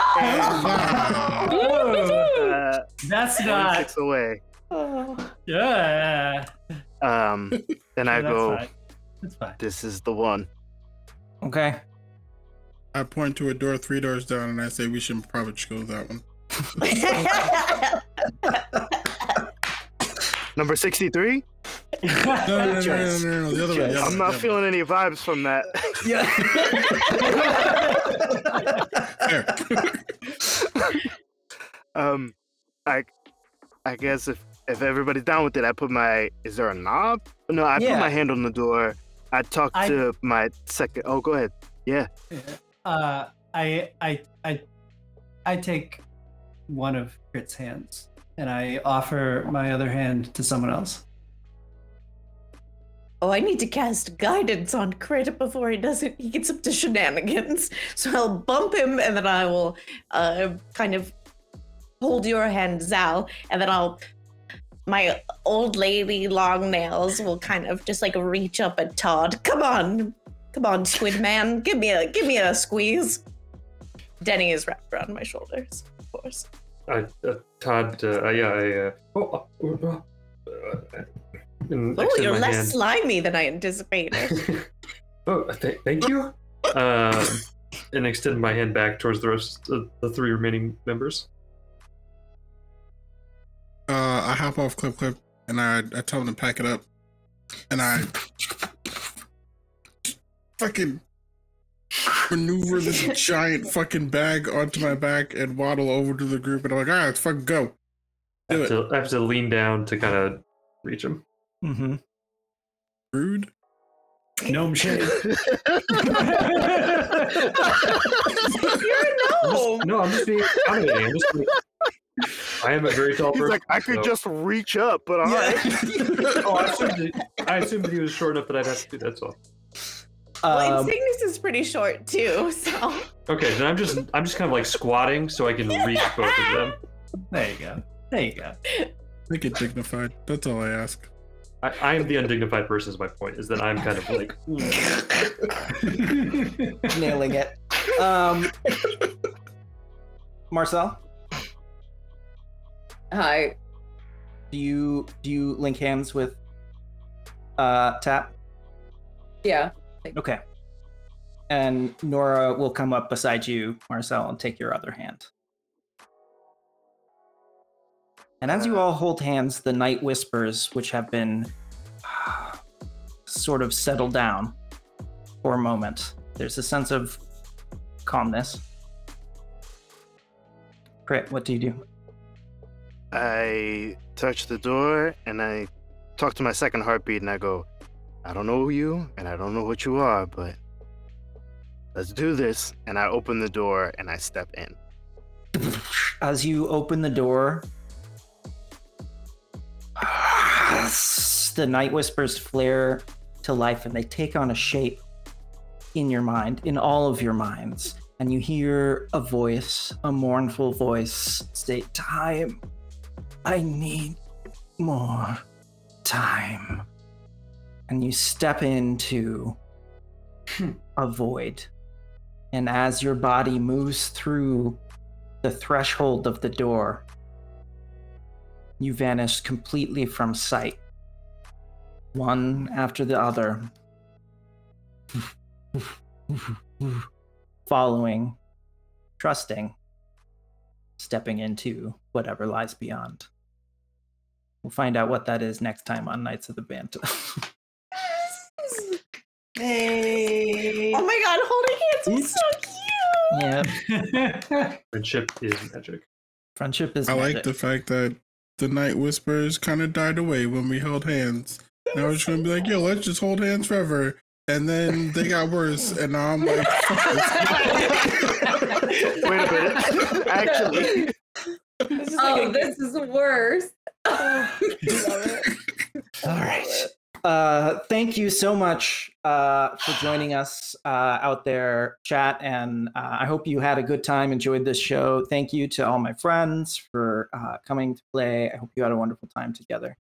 Uh, That's not. six away. Oh. Yeah. Um, and I Yeah, that's go, fine. That's fine. "This is the one." Okay. I point to a door three doors down and I say we should probably just go with that one. Number 63. No, no, no, no, no, no, no, no, the other way. the other I'm not the feeling any vibes from that. other way. Fair. um, I, I guess if if everybody's down with it, I put my. Is there a knob? No, I Yeah. put my hand on the door. I talk I- to my second. Oh, go ahead. Yeah. Uh, I, I, I, I take one of Crit's hands and I offer my other hand to someone else. Oh, I need to cast guidance on Crit before he does it. He gets up to shenanigans. So I'll bump him, and then I will uh, kind of hold your hand, Zal, and then I'll. My old lady long nails will kind of just like reach up at Todd. Come on, come on, Squid Man, give me a give me a squeeze. Denny is wrapped around my shoulders, of course. Uh, uh, Todd, uh, yeah, I. Uh, oh, uh, uh, uh, Oh, you're less hand. slimy than I anticipated. oh, th- thank you. Um, and extend my hand back towards the rest of the three remaining members. Uh, I hop off clip clip and I, I tell them to pack it up, and I fucking maneuver this giant fucking bag onto my back and waddle over to the group, and I'm like, all right, let's fucking go. I have, it. to, I have to lean down to kind of reach him. Mm-hmm. Rude. Gnome shade. you're a gnome. No, I'm just being accommodating. I'm just like, I am a very tall He's person. like, I could so- just reach up, but all right. Oh, I assumed, that, I assumed that he was short enough that I'd have to do that. So Well, Um, Insignis is pretty short too, so. okay, then I'm just I'm just kind of like squatting so I can reach both of them. There you go. There you go. Make it dignified. That's all I ask. I, I am the undignified person. Is my point is that I'm kind of like nailing it. Um, Marcel, Hi. do you do you link hands with uh Tap? Yeah. Okay. And Nora will come up beside you, Marcel, and take your other hand. And as you uh, all hold hands, the night whispers, which have been sort of settled down for a moment, there's a sense of calmness. Crit, what do you do? I touch the door and I talk to my second heartbeat and I go, I don't know you and I don't know what you are, but let's do this. And I open the door and I step in. As you open the door, the night whispers flare to life and they take on a shape in your mind, in all of your minds. And you hear a voice, a mournful voice, say, Time. I need more time. And you step into hmm. a void. And as your body moves through the threshold of the door, you vanish completely from sight. One after the other. Following, trusting, stepping into whatever lies beyond. We'll find out what that is next time on Knights of the Banta. Hey. Oh my god, holding hands was so cute. yeah. friendship is magic. Friendship is I like the fact that the night whispers kind of died away when we held hands. And I was just gonna be like, yo, let's just hold hands forever. And then they got worse, and now I'm like, Wait a minute. Actually, This Oh, like a- oh, this is worse. All right. Uh, thank you so much uh, for joining us uh, out there, chat, and uh, I hope you had a good time, enjoyed this show. Thank you to all my friends for uh, coming to play. I hope you had a wonderful time together.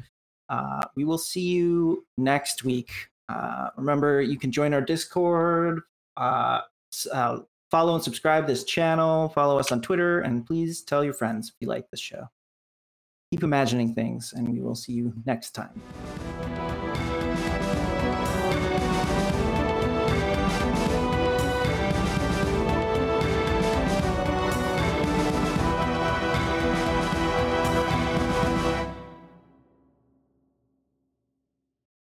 Uh, we will see you next week. Uh, remember, you can join our Discord, uh, uh, follow and subscribe this channel, follow us on Twitter, and please tell your friends if you like this show keep imagining things, and we will see you next time.